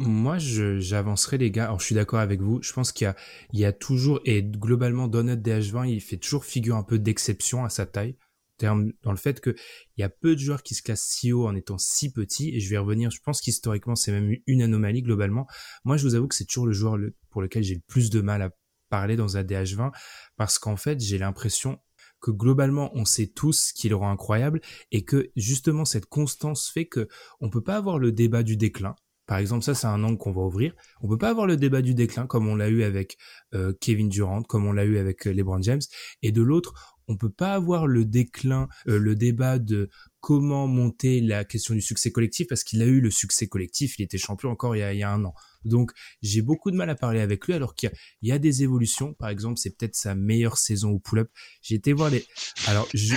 Moi, j'avancerai les gars. Alors, je suis d'accord avec vous. Je pense qu'il y y a toujours, et globalement, notre DH20, il fait toujours figure un peu d'exception à sa taille. Dans le fait qu'il y a peu de joueurs qui se classent si haut en étant si petits. Et je vais revenir, je pense qu'historiquement, c'est même une anomalie globalement. Moi, je vous avoue que c'est toujours le joueur pour lequel j'ai le plus de mal à parler dans un DH20. Parce qu'en fait, j'ai l'impression que globalement on sait tous qu'il aura incroyable et que justement cette constance fait que on peut pas avoir le débat du déclin par exemple, ça, c'est un angle qu'on va ouvrir. On peut pas avoir le débat du déclin comme on l'a eu avec euh, Kevin Durant, comme on l'a eu avec euh, LeBron James. Et de l'autre, on peut pas avoir le déclin, euh, le débat de comment monter la question du succès collectif parce qu'il a eu le succès collectif. Il était champion encore il y a, un an. Donc, j'ai beaucoup de mal à parler avec lui alors qu'il y, y, a des évolutions. Par exemple, c'est peut-être sa meilleure saison au pull-up. J'ai été voir les. Alors, je,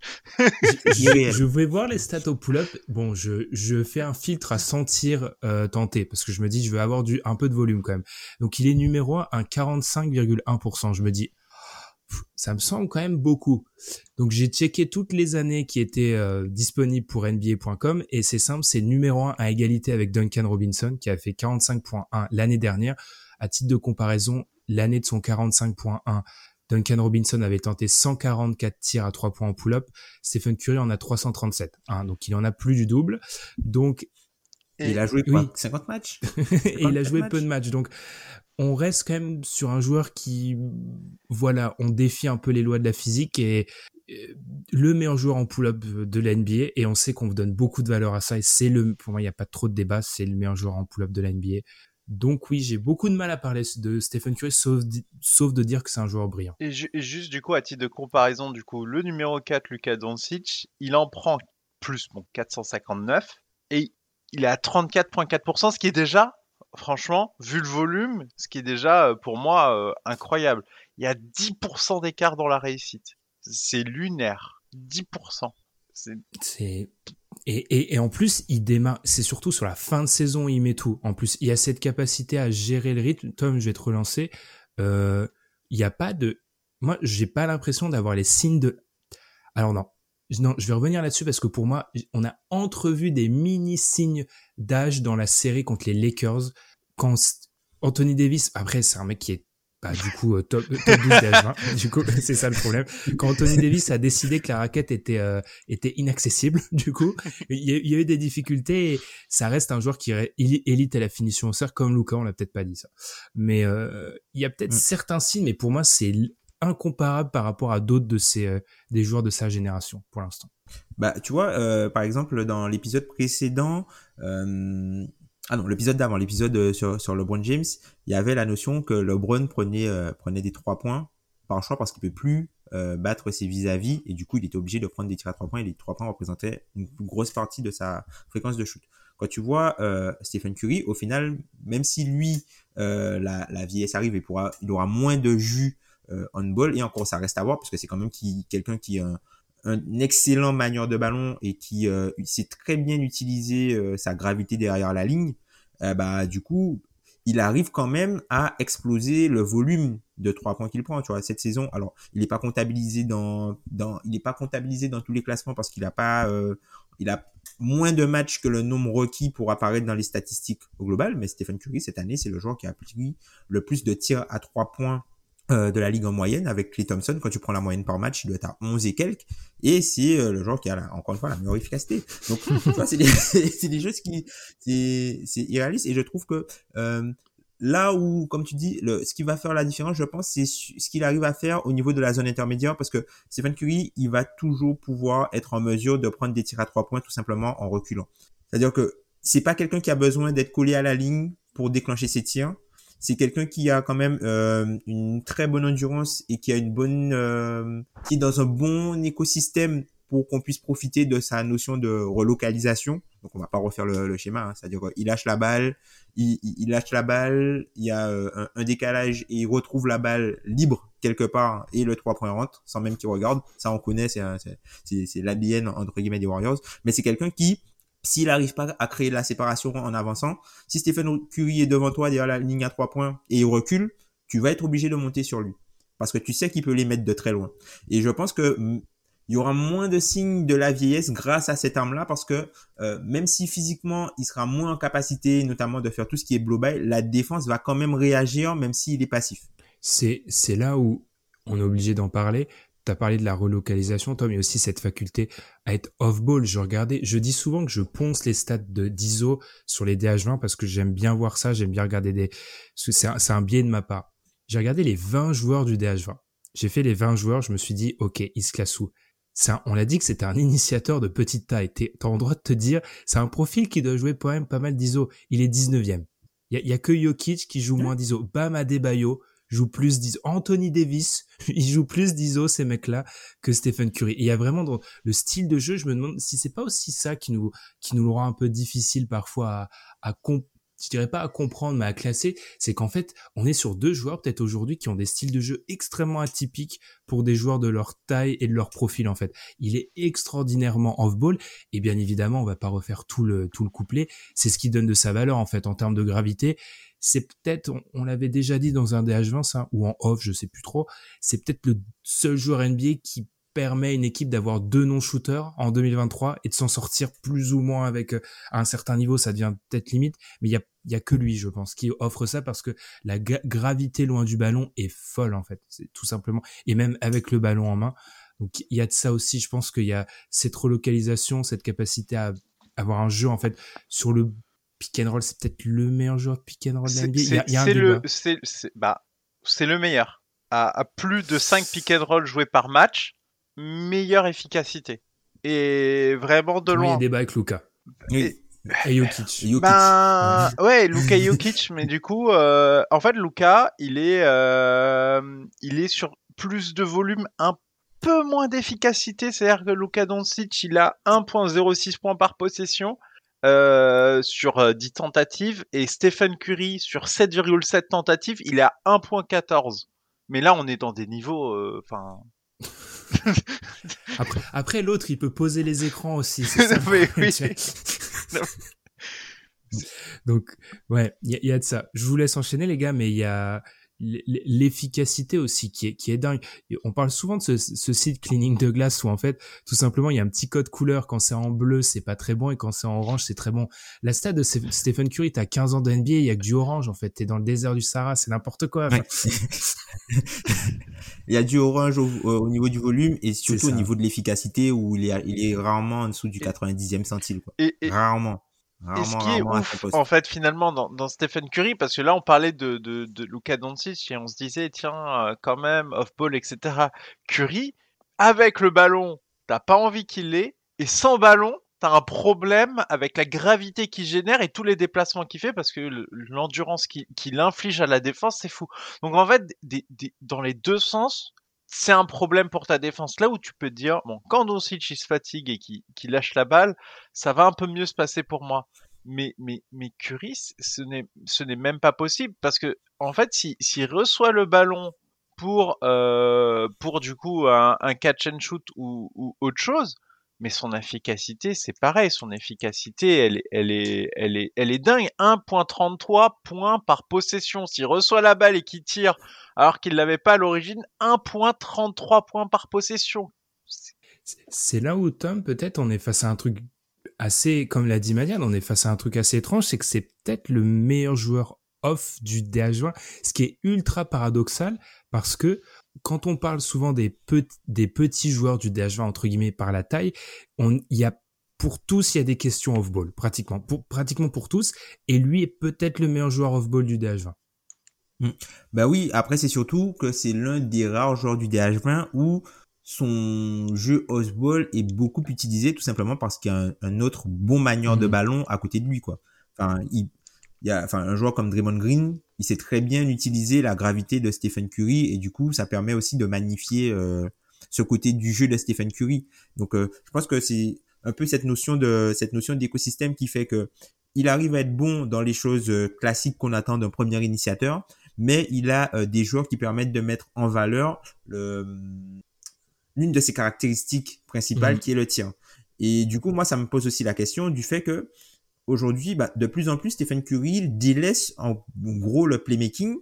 (laughs) je, vais voir les stats au pull-up. Bon, je, je fais un filtre à sentir euh, tenter parce que je me dis je veux avoir du un peu de volume quand même. Donc il est numéro 1 à 45,1%. Je me dis ça me semble quand même beaucoup. Donc j'ai checké toutes les années qui étaient euh, disponibles pour NBA.com et c'est simple, c'est numéro 1 à égalité avec Duncan Robinson qui a fait 45.1 l'année dernière. À titre de comparaison, l'année de son 45.1 Duncan Robinson avait tenté 144 tirs à 3 points en pull-up. Stephen Curry en a 337. Hein, donc il en a plus du double. Donc il a joué quoi 50 matchs Et il a joué (laughs) peu de matchs. Donc on reste quand même sur un joueur qui, voilà, on défie un peu les lois de la physique et euh, le meilleur joueur en pull-up de la NBA et on sait qu'on vous donne beaucoup de valeur à ça et c'est le, pour moi il n'y a pas trop de débat, c'est le meilleur joueur en pull-up de la NBA. Donc oui, j'ai beaucoup de mal à parler de Stephen Curry, sauf, sauf de dire que c'est un joueur brillant. Et, juste du coup, à titre de comparaison, du coup, le numéro 4, Luka Doncic, il en prend plus, bon, 459, et il est à 34,4%, ce qui est déjà franchement, vu le volume, ce qui est déjà pour moi incroyable, il y a 10% d'écart dans la réussite. C'est lunaire. 10%. C'est et, et, en plus, il démarre. C'est surtout sur la fin de saison, il met tout. En plus, il y a cette capacité à gérer le rythme. Tom, je vais te relancer. Euh, il n'y a pas de. Moi, j'ai pas l'impression d'avoir les signes de. Alors non, non, je vais revenir là-dessus parce que pour moi, on a entrevu des mini signes d'âge dans la série contre les Lakers quand Anthony Davis. Après, c'est un mec qui est bah, du coup, euh, top, top 12 des (laughs) Du coup, (laughs) c'est ça le problème. Quand Anthony Davis a décidé que la raquette était euh, était inaccessible, (laughs) du coup, il y, a, il y, a, eu des difficultés. Et ça reste un joueur qui élite à la finition au cercle, comme Luca. On l'a peut-être pas dit ça, mais euh, il y a peut-être mm. certains signes. Mais pour moi, c'est incomparable par rapport à d'autres de ces euh, des joueurs de sa génération pour l'instant. Bah, tu vois, par exemple, dans l'épisode précédent, ah non, l'épisode d'avant, l'épisode euh, sur, sur LeBron James, il y avait la notion que LeBron prenait, euh, prenait des trois points par choix parce qu'il peut plus euh, battre ses vis-à-vis et du coup il était obligé de prendre des tirs à trois points et les trois points représentaient une grosse partie de sa fréquence de shoot. Quand tu vois Stephen Curry, au final, même si lui la, la vieillesse arrive et pourra, il aura moins de jus on ball et encore ça reste à voir parce que c'est quand même qui, quelqu'un qui excellent manieur de ballon et qui euh, sait très bien utiliser euh, sa gravité derrière la ligne, euh, bah du coup, il arrive quand même à exploser le volume de trois points qu'il prend. Tu vois, cette saison, alors il n'est pas comptabilisé dans, dans il n'est pas comptabilisé dans tous les classements parce qu'il a pas, il a moins de matchs que le nombre requis pour apparaître dans les statistiques au global. Mais Stephen Curry cette année, c'est le joueur qui a appliqué le plus de tirs à trois points euh, de la ligue en moyenne avec Clay Thompson. Quand tu prends la moyenne par match il doit être à 11 et quelques. Et c'est euh, le joueur qui a encore une fois la meilleure efficacité. Donc (laughs) c'est des, (laughs) c'est des choses qui c'est c'est irréaliste. Et je trouve que euh, là où comme tu dis le, ce qui va faire la différence je pense c'est ce qu'il arrive à faire au niveau de la zone intermédiaire. Parce que Stephen Curry il va toujours pouvoir être en mesure de prendre des tirs à trois points tout simplement en reculant. C'est à dire que c'est pas quelqu'un qui a besoin d'être collé à la ligne pour déclencher ses tirs c'est quelqu'un qui a quand même euh, une très bonne endurance et qui a une bonne euh, qui est dans un bon écosystème pour qu'on puisse profiter de sa notion de relocalisation. Donc on va pas refaire le, schéma, hein. c'est-à-dire qu'il lâche la balle, il, il, lâche la balle, il y a euh, un, décalage et il retrouve la balle libre quelque part et le 3 points rentre sans même qu'il regarde. Ça on connaît, c'est c'est l'ADN entre guillemets des Warriors, mais c'est quelqu'un qui s'il n'arrive pas à créer la séparation en avançant, si Stephen Curry est devant toi derrière la ligne à trois points et il recule, tu vas être obligé de monter sur lui. Parce que tu sais qu'il peut les mettre de très loin. Et je pense que il y aura moins de signes de la vieillesse grâce à cette arme-là parce que euh, même si physiquement il sera moins en capacité notamment de faire tout ce qui est blow by, la défense va quand même réagir même s'il est passif. C'est c'est là où on est obligé d'en parler tu as parlé de la relocalisation, Tom, a aussi cette faculté à être off-ball. Je regardais, je dis souvent que je ponce les stats de d'ISO sur les DH20 parce que j'aime bien voir ça, j'aime bien regarder des, c'est un, biais de ma part. J'ai regardé les 20 joueurs du DH20. J'ai fait les 20 joueurs, je me suis dit, ok, il on l'a dit que c'était un initiateur de petite taille. T'es en droit de te dire, c'est un profil qui doit jouer quand même pas mal d'ISO. Il est 19e. Il y a, que Jokic qui joue moins d'ISO. Bam Adebayo, joue plus d'ISO. Anthony Davis, (laughs) il joue plus d'ISO, ces mecs-là, que Stephen Curry. il y a vraiment dans le style de jeu, je me demande si c'est pas aussi ça qui nous, qui nous rend un peu difficile parfois à, à, je dirais pas à comprendre, mais à classer, c'est qu'en fait, on est sur deux joueurs peut-être aujourd'hui qui ont des styles de jeu extrêmement atypiques pour des joueurs de leur taille et de leur profil en fait. Il est extraordinairement off-ball et bien évidemment, on va pas refaire tout le tout le couplet. C'est ce qui donne de sa valeur en fait en termes de gravité. C'est peut-être, on, l'avait déjà dit dans un DH20 ça, ou en off, je sais plus trop. C'est peut-être le seul joueur NBA qui permet à une équipe d'avoir deux non-shooters en 2023 et de s'en sortir plus ou moins avec euh, un certain niveau, ça devient peut-être limite, mais il y a, y a que lui, je pense, qui offre ça parce que la gravité loin du ballon est folle en fait, c'est tout simplement, et même avec le ballon en main. Donc il y a de ça aussi, je pense qu'il y a cette relocalisation, cette capacité à avoir un jeu en fait sur le pick and roll, c'est peut-être le meilleur joueur de pick and roll de NBA. C'est le, c'est, bah, c'est le meilleur. À, à, plus de 5 pick and roll joués par match, meilleure efficacité. Et vraiment de loin. Il y a débat avec Luca. Et, (laughs) Jokic. Ben, ouais, Luca Jokic, mais du coup, euh, en fait, Luca, il est, euh, il est sur plus de volume, un peu moins d'efficacité. C'est-à-dire que Luca Doncic, il a 1.06 points par possession, euh, sur 10 tentatives et Stephen Curry sur 7,7 tentatives, il est à 1.14. Mais là, on est dans des niveaux, enfin. (laughs) après, après l'autre, il peut poser les écrans aussi. (laughs) (laughs) Donc, ouais, il y, a de ça. Je vous laisse enchaîner, les gars, mais il y a l'efficacité aussi qui est, qui est dingue. On parle souvent de ce, ce, site cleaning de glace où en fait, tout simplement, il y a un petit code couleur. Quand c'est en bleu, c'est pas très bon et quand c'est en orange, c'est très bon. La stade de Stephen Curry, t'as 15 ans d'NBA, il y a que du orange en fait. T'es dans le désert du Sahara, c'est n'importe quoi. Il y a du orange au, niveau du volume et surtout au niveau de l'efficacité où il est, il est rarement en dessous du 90e centile. Quoi. rarement. Et ce qui est ouf, en fait, finalement, dans, dans, Stephen Curry, parce que là, on parlait de, de, de Luka Doncic et on se disait, tiens, euh, quand même, off-ball, etc. Curry, avec le ballon, t'as pas envie qu'il l'ait, et sans ballon, t'as un problème avec la gravité qu'il génère et tous les déplacements qu'il fait, parce que l'endurance qu'il inflige à la défense, c'est fou. Donc, en fait, dans les deux sens, c'est un problème pour ta défense. Là où tu peux te dire, bon, quand Doncic se fatigue et qu'il lâche la balle, ça va un peu mieux se passer pour moi. Mais, mais, mais ce n'est, même pas possible parce que, en fait, s'il reçoit le ballon pour, euh, pour du coup un, un, catch and shoot ou, ou autre chose, mais son efficacité, c'est pareil. Son efficacité, elle, est, elle, est, elle est dingue. 1.33 points par possession. S'il reçoit la balle et qu'il tire alors qu'il l'avait pas à l'origine, 1.33 points par possession. C'est là où, Tom, peut-être on est face à un truc assez, comme l'a dit Madiane, on est face à un truc assez étrange, c'est que c'est peut-être le meilleur joueur off du DH20, ce qui est ultra paradoxal parce que quand on parle souvent des, petits joueurs du DH20 entre guillemets par la taille, il y a pour tous, il y a des questions off-ball, pratiquement, pour, pratiquement pour tous, et lui est peut-être le meilleur joueur off-ball du DH20. Hmm. Bah oui, après c'est surtout que c'est l'un des rares joueurs du DH20 où son jeu off-ball est beaucoup utilisé tout simplement parce qu'il y a un, autre bon manieur de hmm. ballon à côté de lui, quoi. Enfin, il, il y a, enfin, un joueur comme Draymond Green, il sait très bien utiliser la gravité de Stephen Curry et du coup, ça permet aussi de magnifier euh, ce côté du jeu de Stephen Curry. Donc, euh, je pense que c'est un peu cette notion de cette notion d'écosystème qui fait que il arrive à être bon dans les choses euh, classiques qu'on attend d'un premier initiateur, mais il a des joueurs qui permettent de mettre en valeur l'une de ses caractéristiques principales mhm. qui est le tir. Et du coup, moi, ça me pose aussi la question du fait que aujourd'hui, bah, de plus en plus, Stephen Curry délaisse en gros le playmaking.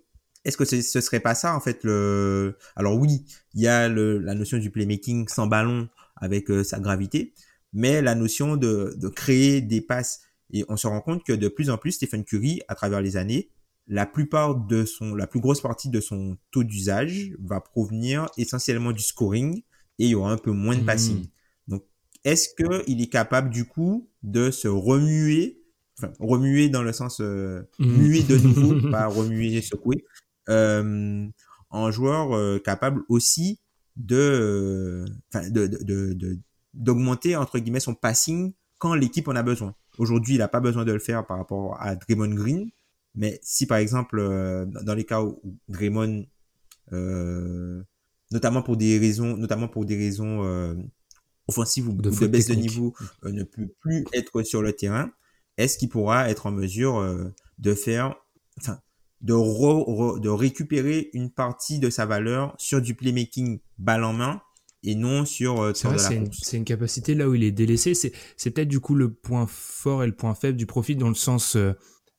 Est-ce que ce serait pas ça en fait le Alors oui, il y a le, la notion du playmaking sans ballon avec euh, sa gravité, mais la notion de, de créer des passes et on se rend compte que de plus en plus Stephen Curry à travers les années, la plupart de son la plus grosse partie de son taux d'usage va provenir essentiellement du scoring et il y aura un peu moins de mmh. passing. Est-ce que il est capable du coup de se remuer, enfin remuer dans le sens euh, mm. muer de nouveau, (laughs) pas remuer, secouer, euh, en joueur euh, capable aussi de, enfin de, de, d'augmenter entre guillemets son passing quand l'équipe en a besoin. Aujourd'hui, il n'a pas besoin de le faire par rapport à Draymond Green, mais si par exemple dans les cas où Draymond, notamment pour des raisons, notamment pour des raisons offensive ou de, baisse de niveau euh, ne peut plus être sur le terrain, est-ce qu'il pourra être en mesure euh, de faire, enfin, de, de récupérer une partie de sa valeur sur du playmaking balle en main et non sur, euh, C'est une, une, capacité là où il est délaissé. C'est, c'est peut-être du coup le point fort et le point faible du profil dans le sens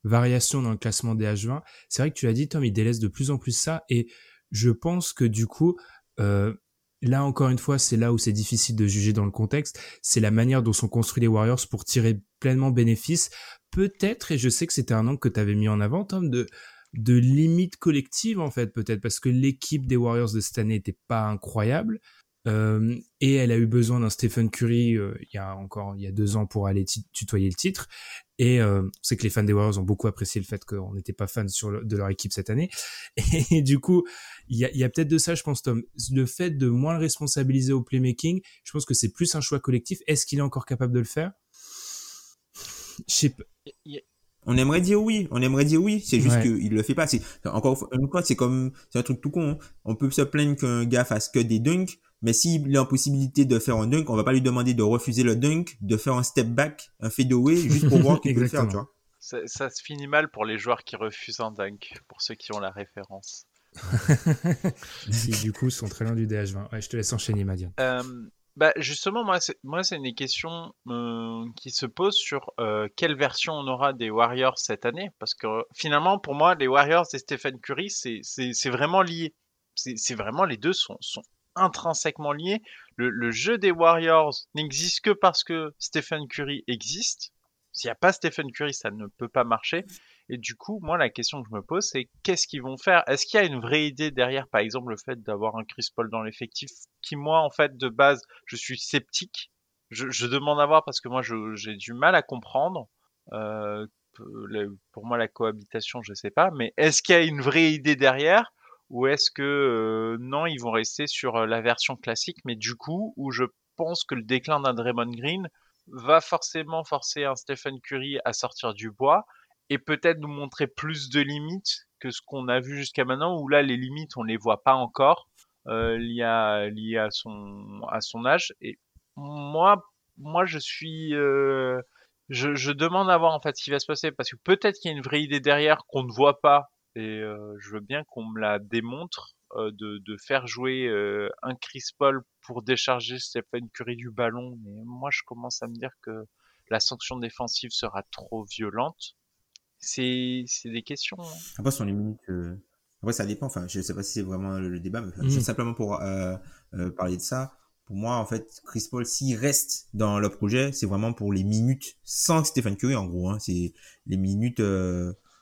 variation dans le classement des H20. C'est vrai que tu l'as dit, Tom, il délaisse de plus en plus ça et je pense que du coup, euh, là encore une fois, c'est là où c'est difficile de juger dans le contexte, c'est la manière dont sont construits les Warriors pour tirer pleinement bénéfice. Peut-être, et je sais que c'était un angle que tu avais mis en avant, Tom, de de limite collective en fait peut-être parce que l'équipe des Warriors de cette année n'était pas incroyable euh, et elle a eu besoin d'un Stephen Curry euh, il y a encore il y a deux ans pour aller tutoyer le titre. Et euh, on sait que les fans des Warriors ont beaucoup apprécié le fait qu'on n'était pas fans de leur équipe cette année. (laughs) Et du coup, il y a, y a peut-être de ça, je pense, Tom. Le fait de moins le responsabiliser au playmaking, je pense que c'est plus un choix collectif. Est-ce qu'il est encore capable de le faire? Je sais pas. On aimerait dire oui, on aimerait dire oui, c'est juste qu'il le fait pas. C'est encore une fois, c'est comme c'est un truc tout con. Hein. On peut se plaindre qu'un gars fasse que des dunks, mais s'il a la possibilité de faire un dunk, on va pas lui demander de refuser le dunk, de faire un step back, un fadeaway, (laughs) juste pour voir qu'il peut le faire, tu vois. Ça, ça, se finit mal pour les joueurs qui refusent un dunk, pour ceux qui ont la référence. (laughs) qui du coup sont très loin du DH20. Ouais, je te laisse enchaîner, Madiane. Euh, bah justement, moi, c'est, une question euh, qui se pose sur euh, quelle version on aura des Warriors cette année, parce que finalement, pour moi, les Warriors et Stephen Curry, c'est vraiment lié. C'est, c'est vraiment les deux sont, sont intrinsèquement liés. Le, le jeu des Warriors n'existe que parce que Stephen Curry existe. S'il n'y a pas Stephen Curry, ça ne peut pas marcher. Et du coup, moi, la question que je me pose, c'est qu'est-ce qu'ils vont faire? Est-ce qu'il y a une vraie idée derrière, par exemple, le fait d'avoir un Chris Paul dans l'effectif, qui moi, en fait, de base, je suis sceptique. Je, je demande à voir parce que moi, j'ai du mal à comprendre. Euh, pour moi, la cohabitation, je sais pas. Mais est-ce qu'il y a une vraie idée derrière? Ou est-ce que euh, non, ils vont rester sur euh, la version classique, mais du coup, où je pense que le déclin d'un Draymond Green va forcément forcer un Stephen Curry à sortir du bois et peut-être nous montrer plus de limites que ce qu'on a vu jusqu'à maintenant, où là les limites on les voit pas encore euh, liées, à, liées à son à son âge. Et moi, moi je suis euh, je, je, demande à voir en fait ce qui va se passer parce que peut-être qu'il y a une vraie idée derrière qu'on ne voit pas et euh, je veux bien qu'on me la démontre euh, de, de, faire jouer euh, un Chris Paul pour décharger Stephen Curry du ballon mais moi je commence à me dire que la sanction défensive sera trop violente c'est des questions. Hein. Après, sont les minutes. Euh, après, ça dépend. Enfin, je sais pas si c'est vraiment le, débat, mais mmh. simplement pour euh, euh, parler de ça. Pour moi, en fait, Chris Paul, s'il reste dans le projet, c'est vraiment pour les minutes sans Stephen Curry, en gros. Hein. C'est les minutes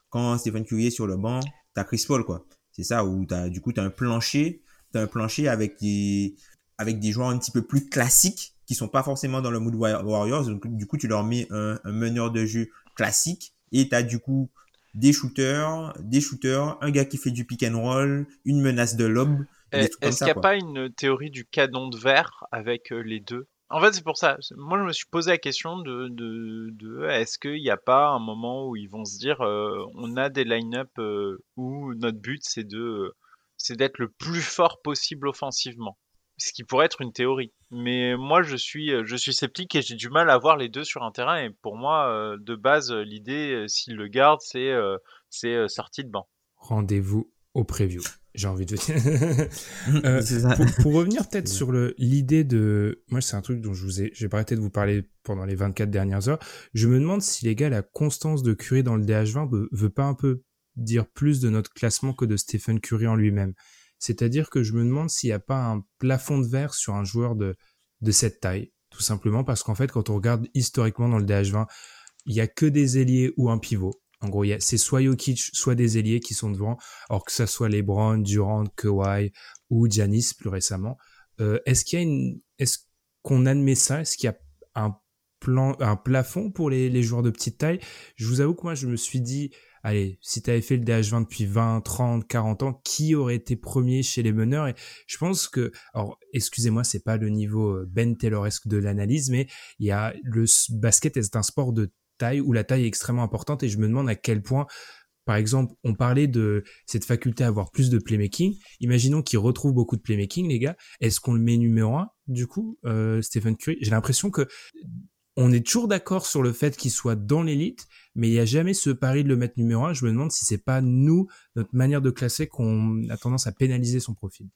quand Stephen Curry est sur le banc, t'as Chris Paul, quoi. C'est ça où t'as du coup t'as un plancher, t'as un plancher avec des avec des joueurs un petit peu plus classiques qui sont pas forcément dans le mood Warriors. Donc du coup, tu leur mets un, un meneur de jeu classique et tu as du coup des shooters, des shooters, un gars qui fait du pick and roll, une menace de lob. Est-ce qu'il n'y a pas une théorie du canon de verre avec euh, les deux? En fait, c'est pour ça. Moi, je me suis posé la question de, de, de est-ce qu'il n'y a pas un moment où ils vont se dire euh, on a des line-up euh, où notre but c'est de c'est d'être le plus fort possible offensivement? Ce qui pourrait être une théorie. Mais moi, je suis, euh, je suis sceptique et j'ai du mal à voir les deux sur un terrain. Et pour moi, euh, de base, l'idée, euh, s'il le garde, c'est c'est sortie de banc. Rendez-vous au preview. J'ai envie de dire. (laughs) pour, revenir (laughs) peut-être sur l'idée de, moi c'est un truc dont je vous ai, j'ai pas arrêté de vous parler pendant les 24 dernières heures. Je me demande si les gars la constance de Curry dans le DH20 veut, veut pas un peu dire plus de notre classement que de Stephen Curry en lui-même. C'est-à-dire que je me demande s'il n'y a pas un plafond de verre sur un joueur de, cette taille. Tout simplement parce qu'en fait, quand on regarde historiquement dans le DH20, il y a que des ailiers ou un pivot. En gros, c'est soit Jokic, soit des ailiers qui sont devant, alors que ça soit LeBron, Durant, Kawhi ou Giannis plus récemment. Euh, est-ce qu'on admet ça? Est-ce qu'il y a un plan, un plafond pour les, les joueurs de petite taille? Je vous avoue que moi, je me suis dit, allez, si tu avais fait le DH20 depuis 20, 30, 40 ans, qui aurait été premier chez les meneurs? Et je pense que, alors, excusez-moi, c'est pas le niveau euh, Ben Tayloresque de l'analyse, mais il y a le basket est un sport de taille où la taille est extrêmement importante et je me demande à quel point par exemple, on parlait de cette faculté à avoir plus de playmaking. Imaginons qu'il retrouve beaucoup de playmaking, les gars. Est-ce qu'on le met numéro un, du coup, euh, Stephen Curry? J'ai l'impression que on est toujours d'accord sur le fait qu'il soit dans l'élite, mais il n'y a jamais ce pari de le mettre numéro un. Je me demande si c'est pas nous, notre manière de classer, qu'on a tendance à pénaliser son profil.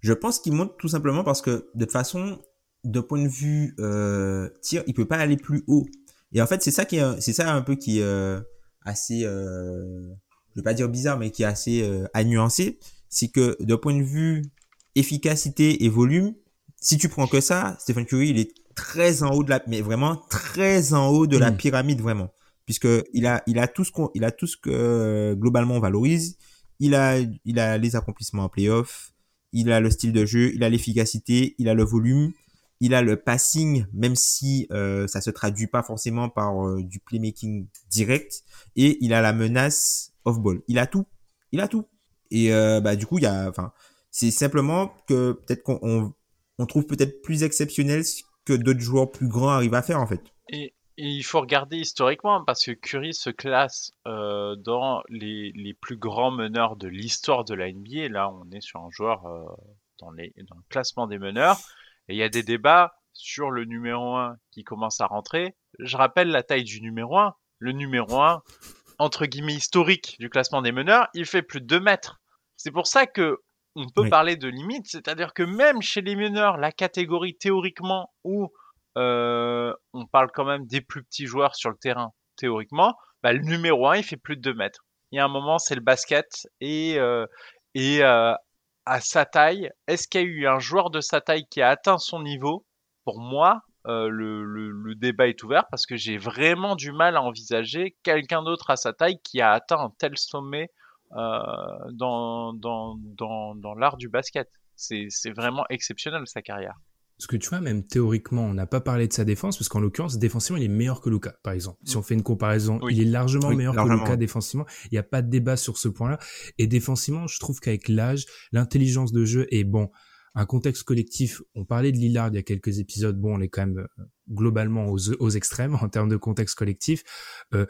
Je pense qu'il monte tout simplement parce que de toute façon, de point de vue euh, tir, il peut pas aller plus haut. Et en fait, c'est ça qui est, c'est ça un peu qui est euh, assez, euh, je vais pas dire bizarre, mais qui est assez euh, à nuancer, c'est que de point de vue efficacité et volume, si tu prends que ça, Stephen Curry, il est très en haut de la, mais vraiment très en haut de la hmm. pyramide vraiment, puisque il a, il a tout ce qu'on, il a tout ce que euh, globalement on valorise. Il a, il a les accomplissements en playoff, il a le style de jeu, il a l'efficacité, il a le volume, il a le passing, même si euh, ça se traduit pas forcément par euh, du playmaking direct, et il a la menace off ball. Il a tout, il a tout. Et euh, bah du coup il y a, enfin, c'est simplement que peut-être qu'on on, trouve peut-être plus exceptionnel d'autres joueurs plus grands arrivent à faire en fait. Et, il faut regarder historiquement parce que Curry se classe euh, dans les, les, plus grands meneurs de l'histoire de la NBA. Là, on est sur un joueur euh, dans, les, dans le classement des meneurs. Et il y a des débats sur le numéro 1 qui commence à rentrer. Je rappelle la taille du numéro 1. Le numéro 1, entre guillemets historique du classement des meneurs, il fait plus de 2 mètres. C'est pour ça que on peut parler de limite, c'est-à-dire que même chez les meneurs, la catégorie théoriquement où euh, on parle quand même des plus petits joueurs sur le terrain, théoriquement, bah, le numéro 1, il fait plus de 2 mètres. Il y a un moment, c'est le basket, et, euh, et euh, à sa taille, est-ce qu'il y a eu un joueur de sa taille qui a atteint son niveau? Pour moi, le, le, débat est ouvert parce que j'ai vraiment du mal à envisager quelqu'un d'autre à sa taille qui a atteint un tel sommet dans, dans, dans, dans l'art du basket. C'est vraiment exceptionnel sa carrière. Parce que tu vois, même théoriquement, on n'a pas parlé de sa défense, parce qu'en l'occurrence, défensivement, il est meilleur que Luca, par exemple. Si on fait une comparaison, il est largement meilleur que Luca défensivement. Il n'y a pas de débat sur ce point-là. Et défensivement, je trouve qu'avec l'âge, l'intelligence de jeu est bon. Un contexte collectif, on parlait de Lillard il y a quelques épisodes, bon, on est quand même euh, globalement aux, aux extrêmes (laughs) en termes de contexte collectif. Euh,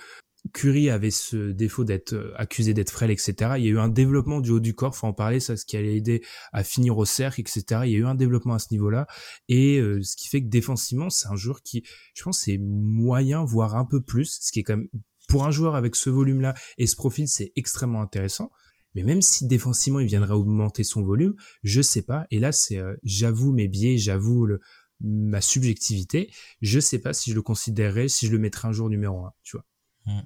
Curie avait ce défaut d'être euh, accusé d'être frêle, etc. Il y a eu un développement du haut du corps, faut en parler, ça, ce qui allait aider à finir au cercle, etc. Il y a eu un développement à ce niveau-là, et euh, ce qui fait que défensivement, c'est un joueur qui, je pense, c'est moyen, voire un peu plus, ce qui est quand même pour un joueur avec ce volume-là et ce profil, c'est extrêmement intéressant. Mais même si défensivement il viendrait augmenter son volume, je sais pas. Et là, c'est, euh, j'avoue mes biais, j'avoue le, ma subjectivité. Je sais pas si je le considérerais, si je le mettrais un jour numéro un, tu vois. Mm.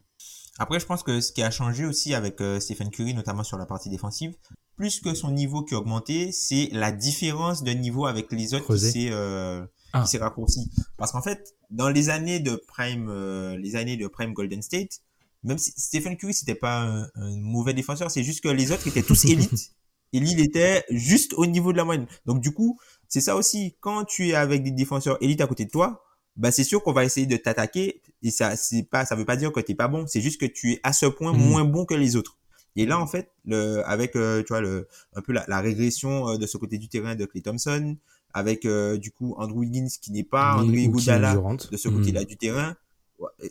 Après, je pense que ce qui a changé aussi avec euh, Stephen Curry, notamment sur la partie défensive, plus que son niveau qui a augmenté, c'est la différence de niveau avec les autres qui s'est euh, ah. raccourci. Parce qu'en fait, dans les années de prime, euh, les années de prime Golden State, même si Stephen Curry c'était pas un, mauvais défenseur, c'est juste que les autres étaient tous (laughs) élites et lui il était juste au niveau de la moyenne. Donc du coup, c'est ça aussi. Quand tu es avec des défenseurs élites à côté de toi, bah c'est sûr qu'on va essayer de t'attaquer et ça c'est pas ça veut pas dire que t'es pas bon. C'est juste que tu es à ce point mm. moins bon que les autres. Et là en fait le avec euh, tu vois le un peu la, régression euh, de ce côté du terrain de Clay Thompson avec euh, du coup Andrew Wiggins qui n'est pas Andrew Iguodala de ce côté-là mm. du terrain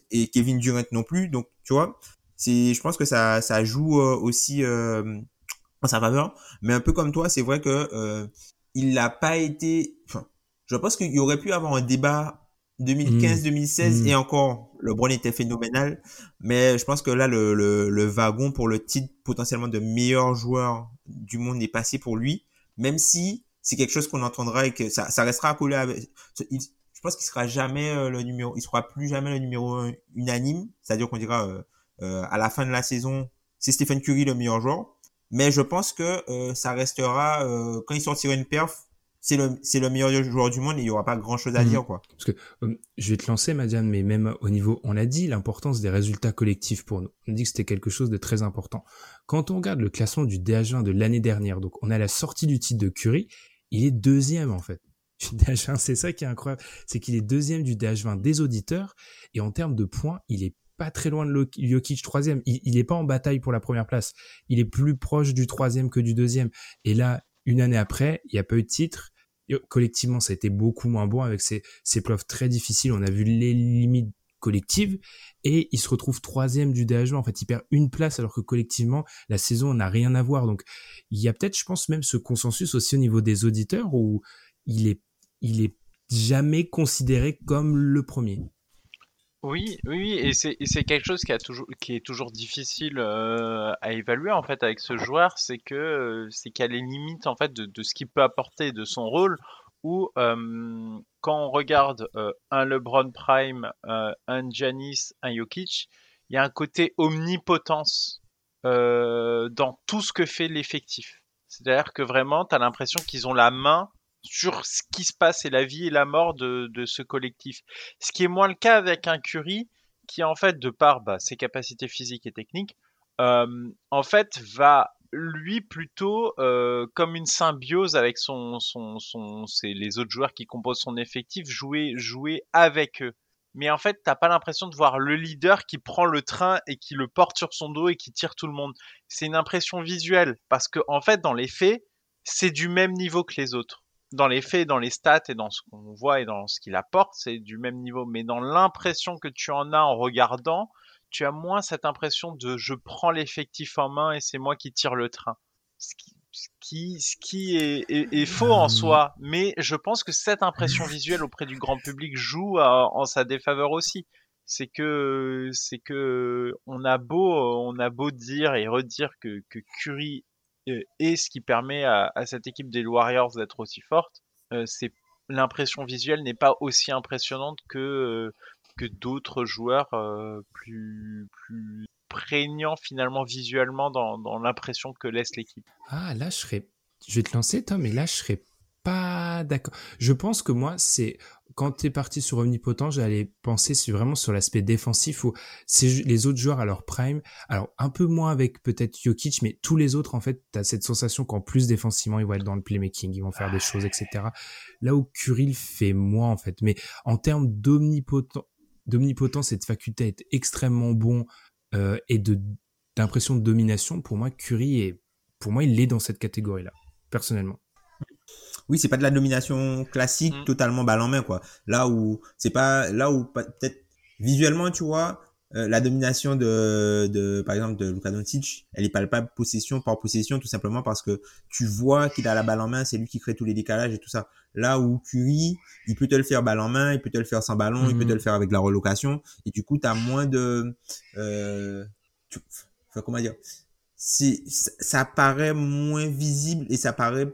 et Kevin Durant non plus. Donc tu vois c'est je pense que ça ça joue aussi en sa faveur. Mais un peu comme toi c'est vrai que il n'a pas été enfin je pense qu'il y aurait pu avoir un débat 2015, 2016 mm. et encore, LeBron était phénoménal. Mais je pense que là, le, le, wagon pour le titre potentiellement de meilleur joueur du monde est passé pour lui. Même si c'est quelque chose qu'on entendra et que ça, ça restera collé avec. je pense qu'il sera jamais euh, le numéro, il sera plus jamais le numéro unanime. C'est-à-dire qu'on dira euh, euh, à la fin de la saison, c'est Stephen Curry le meilleur joueur. Mais je pense que ça restera quand il sortira une perf, c'est le, c'est le meilleur joueur du monde et il y aura pas grand chose à mhm. dire, quoi. Parce que, euh, je vais te lancer, Madiane, mais même au niveau, on a dit l'importance des résultats collectifs pour nous. On dit que c'était quelque chose de très important. Quand on regarde le classement du DH20 de l'année dernière, donc on a la sortie du titre de Curry, il est deuxième, en fait. (laughs) DH20, c'est ça qui est incroyable. C'est qu'il est deuxième du DH20 des auditeurs et en termes de points, il est pas très loin de Jokic troisième. Il, il est pas en bataille pour la première place. Il est plus proche du troisième que du deuxième. Et là, une année après, il n'y a pas eu de titre collectivement, ça a été beaucoup moins bon avec ces, ces très difficiles. On a vu les limites collectives et il se retrouve troisième du DH20. En fait, il perd une place alors que collectivement, la saison n'a rien à voir. Donc, il y a peut-être, je pense, même ce consensus aussi au niveau des auditeurs où il est, il est jamais considéré comme le premier. Oui, oui, et c'est quelque chose qui, a toujours, qui est toujours difficile euh, à évaluer en fait avec ce joueur, c'est que euh, c'est a les limites en fait de, de ce qu'il peut apporter de son rôle. Ou euh, quand on regarde un LeBron Prime, un Janis, un Jokic, il y a un côté omnipotence dans tout ce que fait l'effectif. C'est-à-dire que vraiment, tu as l'impression qu'ils ont la main sur ce qui se passe et la vie et la mort de, de ce collectif. Ce qui est moins le cas avec un Curie qui en fait de par bah, ses capacités physiques et techniques, euh, en fait va lui plutôt euh, comme une symbiose avec son, son, son, les autres joueurs qui composent son effectif jouer jouer avec eux. Mais en fait, t'as pas l'impression de voir le leader qui prend le train et qui le porte sur son dos et qui tire tout le monde. C'est une impression visuelle parce que en fait, dans les faits, c'est du même niveau que les autres dans les faits, dans les stats et dans ce qu'on voit et dans ce qu'il apporte, c'est du même niveau. Mais dans l'impression que tu en as en regardant, tu as moins cette impression de je prends l'effectif en main et c'est moi qui tire le train. Ce qui, ce qui, est, est, faux en soi, mais je pense que cette impression visuelle auprès du grand public joue en sa défaveur aussi. C'est que, c'est que, on a beau, on a beau dire et redire que, que Curry est ce qui permet à, cette équipe des Warriors d'être aussi forte, euh, c'est l'impression visuelle n'est pas aussi impressionnante que euh, que d'autres joueurs euh, plus plus prégnants finalement visuellement dans, dans l'impression que laisse l'équipe. Ah là je serais je vais te lancer Tom mais là je serais pas d'accord. Je pense que moi c'est quand tu es parti sur Omnipotent, j'allais penser vraiment sur l'aspect défensif où c'est les autres joueurs à leur prime. Alors, un peu moins avec peut-être Jokic, mais tous les autres, en fait, tu as cette sensation qu'en plus défensivement, ils vont être dans le playmaking, ils vont faire des choses, etc. Là où Curry fait moins, en fait. Mais en termes d'omnipotent, d'omnipotent, cette faculté à être extrêmement bon euh, et de d'impression de domination, pour moi, Curry est, pour moi, il est dans cette catégorie-là, personnellement oui, c'est pas de la domination classique, mm. totalement balle en main, quoi. Là où, c'est pas, là où peut-être visuellement, tu vois, euh, la domination de, de, par exemple, de Luka Doncic, elle est palpable possession par possession, tout simplement parce que tu vois qu'il a la balle en main, c'est lui qui crée tous les décalages et tout ça. Là où Curry, il peut te le faire balle en main, il peut te le faire sans ballon, il peut te mm. le faire avec la relocation, et du coup, tu as moins de, euh, enfin, comment dire, c'est, ça paraît moins visible et ça paraît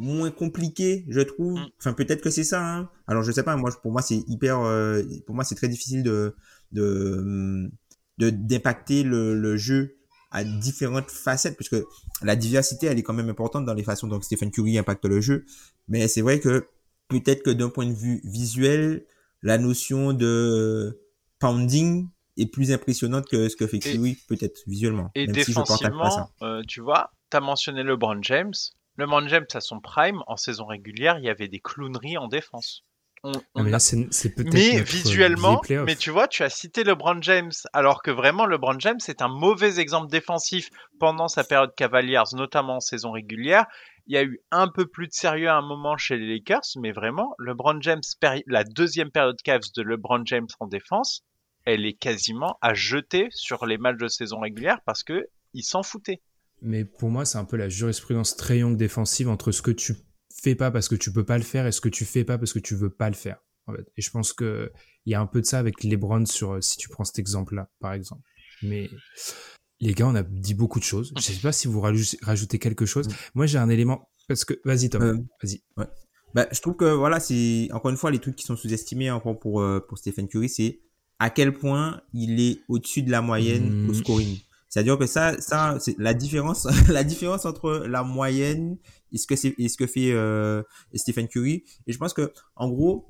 moins compliqué, je trouve. Mm. Enfin, peut-être que c'est ça. Hein. Alors, je sais pas. Moi, pour moi, c'est hyper. Euh, pour moi, c'est très difficile de de d'impacter le, le jeu à différentes facettes, puisque la diversité, elle est quand même importante dans les façons dont Stephen Curry impacte le jeu. Mais c'est vrai que peut-être que d'un point de vue visuel, la notion de pounding est plus impressionnante que ce que fait Curry, peut-être visuellement. Et défensivement, euh, tu vois, tu as mentionné LeBron James. LeBron James à son prime, en saison régulière, il y avait des clowneries en défense. mais là, c'est peut-être. Mais visuellement, mais tu vois, tu as cité LeBron James, alors que vraiment, LeBron James est un mauvais exemple défensif pendant sa période Cavaliers, notamment en saison régulière. Il y a eu un peu plus de sérieux à un moment chez les Lakers, mais vraiment, LeBron James, la deuxième période Cavs de LeBron James en défense, elle est quasiment à jeter sur les matchs de saison régulière parce que il s'en foutait. Mais pour moi, c'est un peu la jurisprudence triangle défensive entre ce que tu fais pas parce que tu peux pas le faire et ce que tu fais pas parce que tu veux pas le faire. En fait. Et je pense que il y a un peu de ça avec LeBron sur euh, si tu prends cet exemple-là, par exemple. Mais les gars, on a dit beaucoup de choses. Je sais pas si vous rajoutez quelque chose. Moi, j'ai un élément parce que vas-y Tom, euh, vas-y. Ouais. Bah, je trouve que voilà, c'est encore une fois les trucs qui sont sous-estimés encore pour euh, pour Stephen Curry, c'est à quel point il est au-dessus de la moyenne au mmh. scoring. C'est-à-dire que ça, ça, c'est la différence, (laughs) la différence entre la moyenne et ce que c'est, et ce que fait euh, Stephen Curry. Et je pense que, en gros,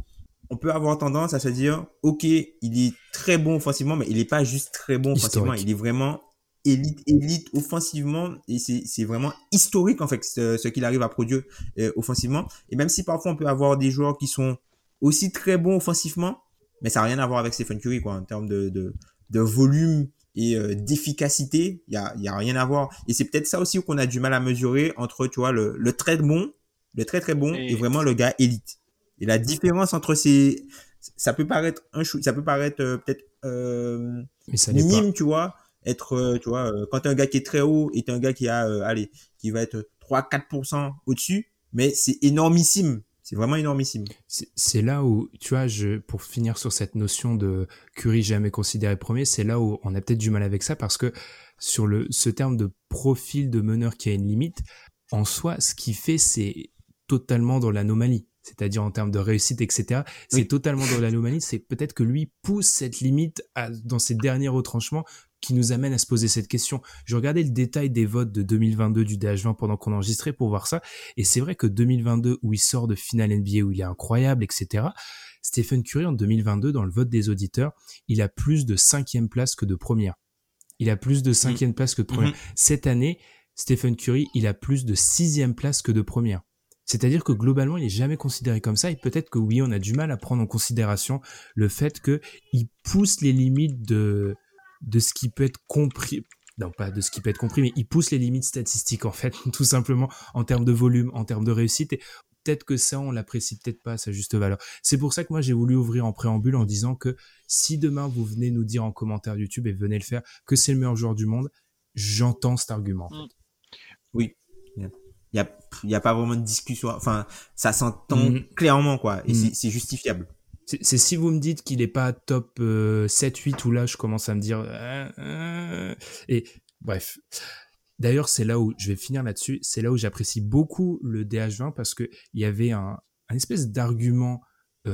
on peut avoir tendance à se dire, ok, il est très bon offensivement, mais il n'est pas juste très bon offensivement, il est vraiment élite, élite offensivement, et c'est, c'est vraiment historique en fait ce, ce qu'il arrive à produire euh, offensivement. Et même si parfois on peut avoir des joueurs qui sont aussi très bons offensivement, mais ça n'a rien à voir avec Stephen Curry quoi, en termes de, de, de volume et euh, d'efficacité, il y a, y a rien à voir. Et c'est peut-être ça aussi qu'on a du mal à mesurer entre, tu vois, le, le très bon, le très très bon et, vraiment le gars élite. Et la différence entre ces, ça peut paraître un chou, ça peut paraître euh, peut-être euh, minime, tu vois, être, euh, tu vois, quand un gars qui est très haut et un gars qui a, allez, qui va être 3-4% au-dessus, mais c'est énormissime c'est vraiment énormissime. C'est là où, tu vois, je, pour finir sur cette notion de Curry jamais considéré premier, c'est là où on a peut-être du mal avec ça parce que sur le, ce terme de profil de meneur qui a une limite, en soi, ce qu'il fait, c'est totalement dans l'anomalie. C'est-à-dire en termes de réussite, etc. C'est totalement dans l'anomalie. C'est peut-être que lui pousse cette limite à, dans ses derniers retranchements qui nous amène à se poser cette question. Je regardais le détail des votes de 2022 du DH20 pendant qu'on enregistrait pour voir ça. Et c'est vrai que 2022, où il sort de finale NBA, où il est incroyable, etc. Stephen Curry, en 2022, dans le vote des auditeurs, il a plus de cinquième place que de première. Il a plus de cinquième place que de première. Mm-hmm. Cette année, Stephen Curry, il a plus de sixième place que de première. C'est-à-dire que globalement, il est jamais considéré comme ça et peut-être que oui, on a du mal à prendre en considération le fait que il pousse les limites de de ce qui peut être compris non pas de ce qui peut être compris, mais il pousse les limites statistiques en fait, (laughs) tout simplement en termes de volume, en termes de réussite. Et peut-être que ça, on l'apprécie peut-être pas à sa juste valeur. C'est pour ça que moi, j'ai voulu ouvrir en préambule en disant que si demain vous venez nous dire en commentaire YouTube et venez le faire que c'est le meilleur joueur du monde, j'entends cet argument. Oui. Il y a, y a pas vraiment de discussion. Enfin, ça s'entend mm. clairement, quoi. Et c'est justifiable. C'est si vous me dites qu'il est pas top 7, euh, 8 ou là, je commence à me dire. Euh, euh, et bref. D'ailleurs, c'est là où je vais finir là-dessus. C'est là où j'apprécie beaucoup le DH20 parce que il y avait un, un espèce d'argument.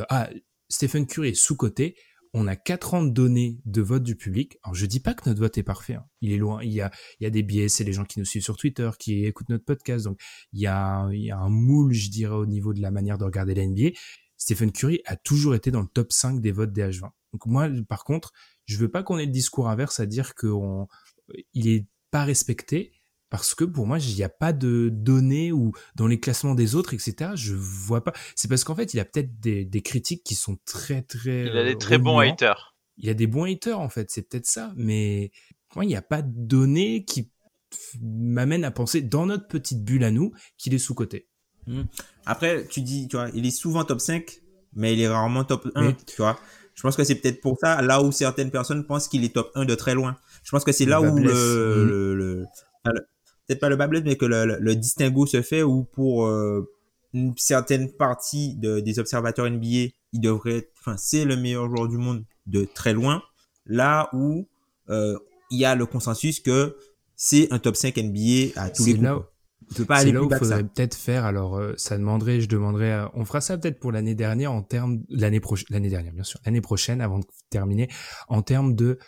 ah, Stephen Curry est sous côté on a quatre ans de données de vote du public. Alors je dis pas que notre vote est parfait, hein. il est loin. Il y a, des biais, c'est les gens qui nous suivent sur Twitter, qui écoutent notre podcast, donc il y a, il y a un moule, je dirais, au niveau de la manière de regarder la NBA. Stephen Curry a toujours été dans le top 5 des votes des H20. Donc moi, par contre, je veux pas qu'on ait le discours inverse à dire qu'on, il est pas respecté parce que pour moi, il n'y a pas de données ou dans les classements des autres, etc. Je vois pas. C'est parce qu'en fait, il a peut-être des, des, critiques qui sont très très. Il a des très bons haters. Il y a des bons haters en fait, c'est peut-être ça. Mais moi, il n'y a pas de données qui m'amènent à penser dans notre petite bulle à nous qu'il est sous côté. Hmm. Après, tu dis, tu vois, il est souvent top 5, mais il est rarement top 1, tu vois. Je pense que c'est peut-être pour ça, là où certaines personnes pensent qu'il est top 1 de très loin. Je pense que c'est là où le, le, le, peut-être pas le bas mais que le, le, distinguo se fait où pour euh, une certaine partie de, des observateurs NBA, il devrait être, enfin, c'est le meilleur joueur du monde de très loin. Là où euh, il y a le consensus que c'est un top 5 NBA à tous les coups. Là où... pas aller là où il faudrait peut-être faire. Alors, euh, ça demanderait, je demanderais, on fera ça peut-être pour l'année dernière en termes l'année prochaine, l'année dernière bien sûr, l'année prochaine avant de terminer, en termes de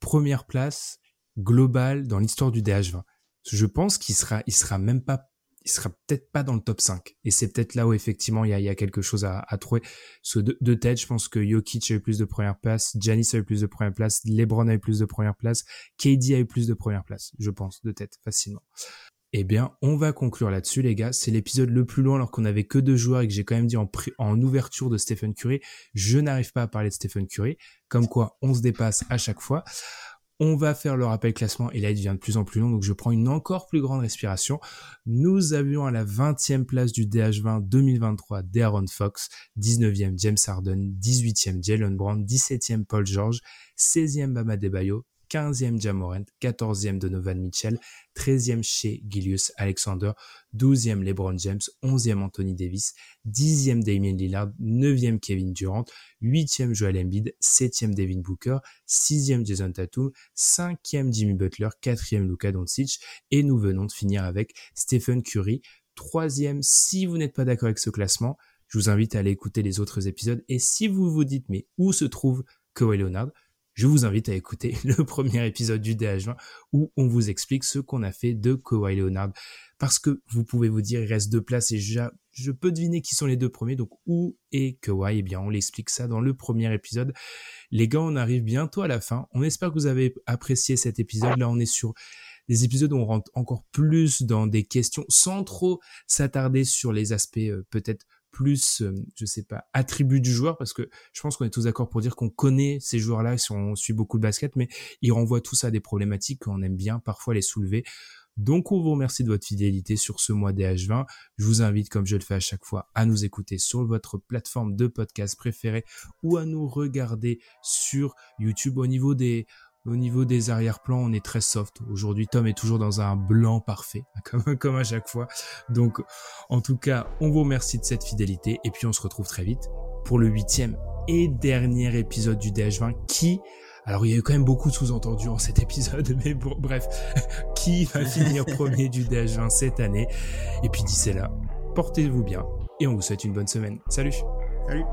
première place globale dans l'histoire du DH20 je pense qu'il sera, il sera même pas, il sera peut-être pas dans le top 5. Et c'est peut-être là où effectivement il y a, quelque chose à, trouver. Ce de, de, tête, je pense que Jokic a eu plus de première place, Janis a eu plus de première place, LeBron a eu plus de première place, KD a eu plus de première place, je pense, de tête, facilement. Eh bien, on va conclure là-dessus, les gars. C'est l'épisode le plus long alors qu'on avait que deux joueurs et que j'ai quand même dit en, en ouverture de Stephen Curry. Je n'arrive pas à parler de Stephen Curry. Comme quoi, on se dépasse à chaque fois. On va faire le rappel classement et là il devient de plus en plus long donc je prends une encore plus grande respiration. Nous avions à la 20e place du DH20 2023 Darren Fox, 19e James Harden, 18e Jalen Brown, 17e Paul George, 16e Bama Debayo, 15e Jamorant, 14e Donovan Mitchell, 13e chez Gilius Alexander, 12e LeBron James, 11e Anthony Davis, 10e Damien Lillard, 9e Kevin Durant, 8e Joel Embiid, 7e Devin Booker, 6e Jason Tatum, 5e Jimmy Butler, 4e Luka Doncic et nous venons de finir avec Stephen Curry, 3e si vous n'êtes pas d'accord avec ce classement, je vous invite à aller écouter les autres épisodes et si vous vous dites mais où se trouve Kawhi Leonard je vous invite à écouter (laughs) le premier épisode du DH20 où on vous explique ce qu'on a fait de Kawhi Leonard. Parce que vous pouvez vous dire, il reste deux places et je, peux deviner qui sont les deux premiers. Donc, où est Kawhi? Eh bien, on l'explique ça dans le premier épisode. Les gars, on arrive bientôt à la fin. On espère que vous avez apprécié cet épisode. Là, on est sur des épisodes où on rentre encore plus dans des questions sans trop s'attarder sur les aspects euh, peut-être plus, euh, je sais pas, attribut du joueur, parce que je pense qu'on est tous d'accord pour dire qu'on connaît ces joueurs-là si on suit beaucoup de basket, mais ils renvoient tous à des problématiques qu'on aime bien parfois les soulever. Donc on vous remercie de votre fidélité sur ce mois des H20. Je vous invite, comme je le fais à chaque fois, à nous écouter sur votre plateforme de podcast préférée ou à nous regarder sur YouTube au niveau des au niveau des arrière-plans, on est très soft. Aujourd'hui, Tom est toujours dans un blanc parfait, (laughs) comme, comme à chaque fois. Donc, en tout cas, on vous remercie de cette fidélité. Et puis, on se retrouve très vite pour le huitième et dernier épisode du DH20 qui, alors il y a eu quand même beaucoup de sous-entendus en cet épisode, (laughs) mais bon, bref, (laughs) qui va finir premier du DH20 cette année. Et puis d'ici là, portez-vous bien et on vous souhaite une bonne semaine. Salut Salut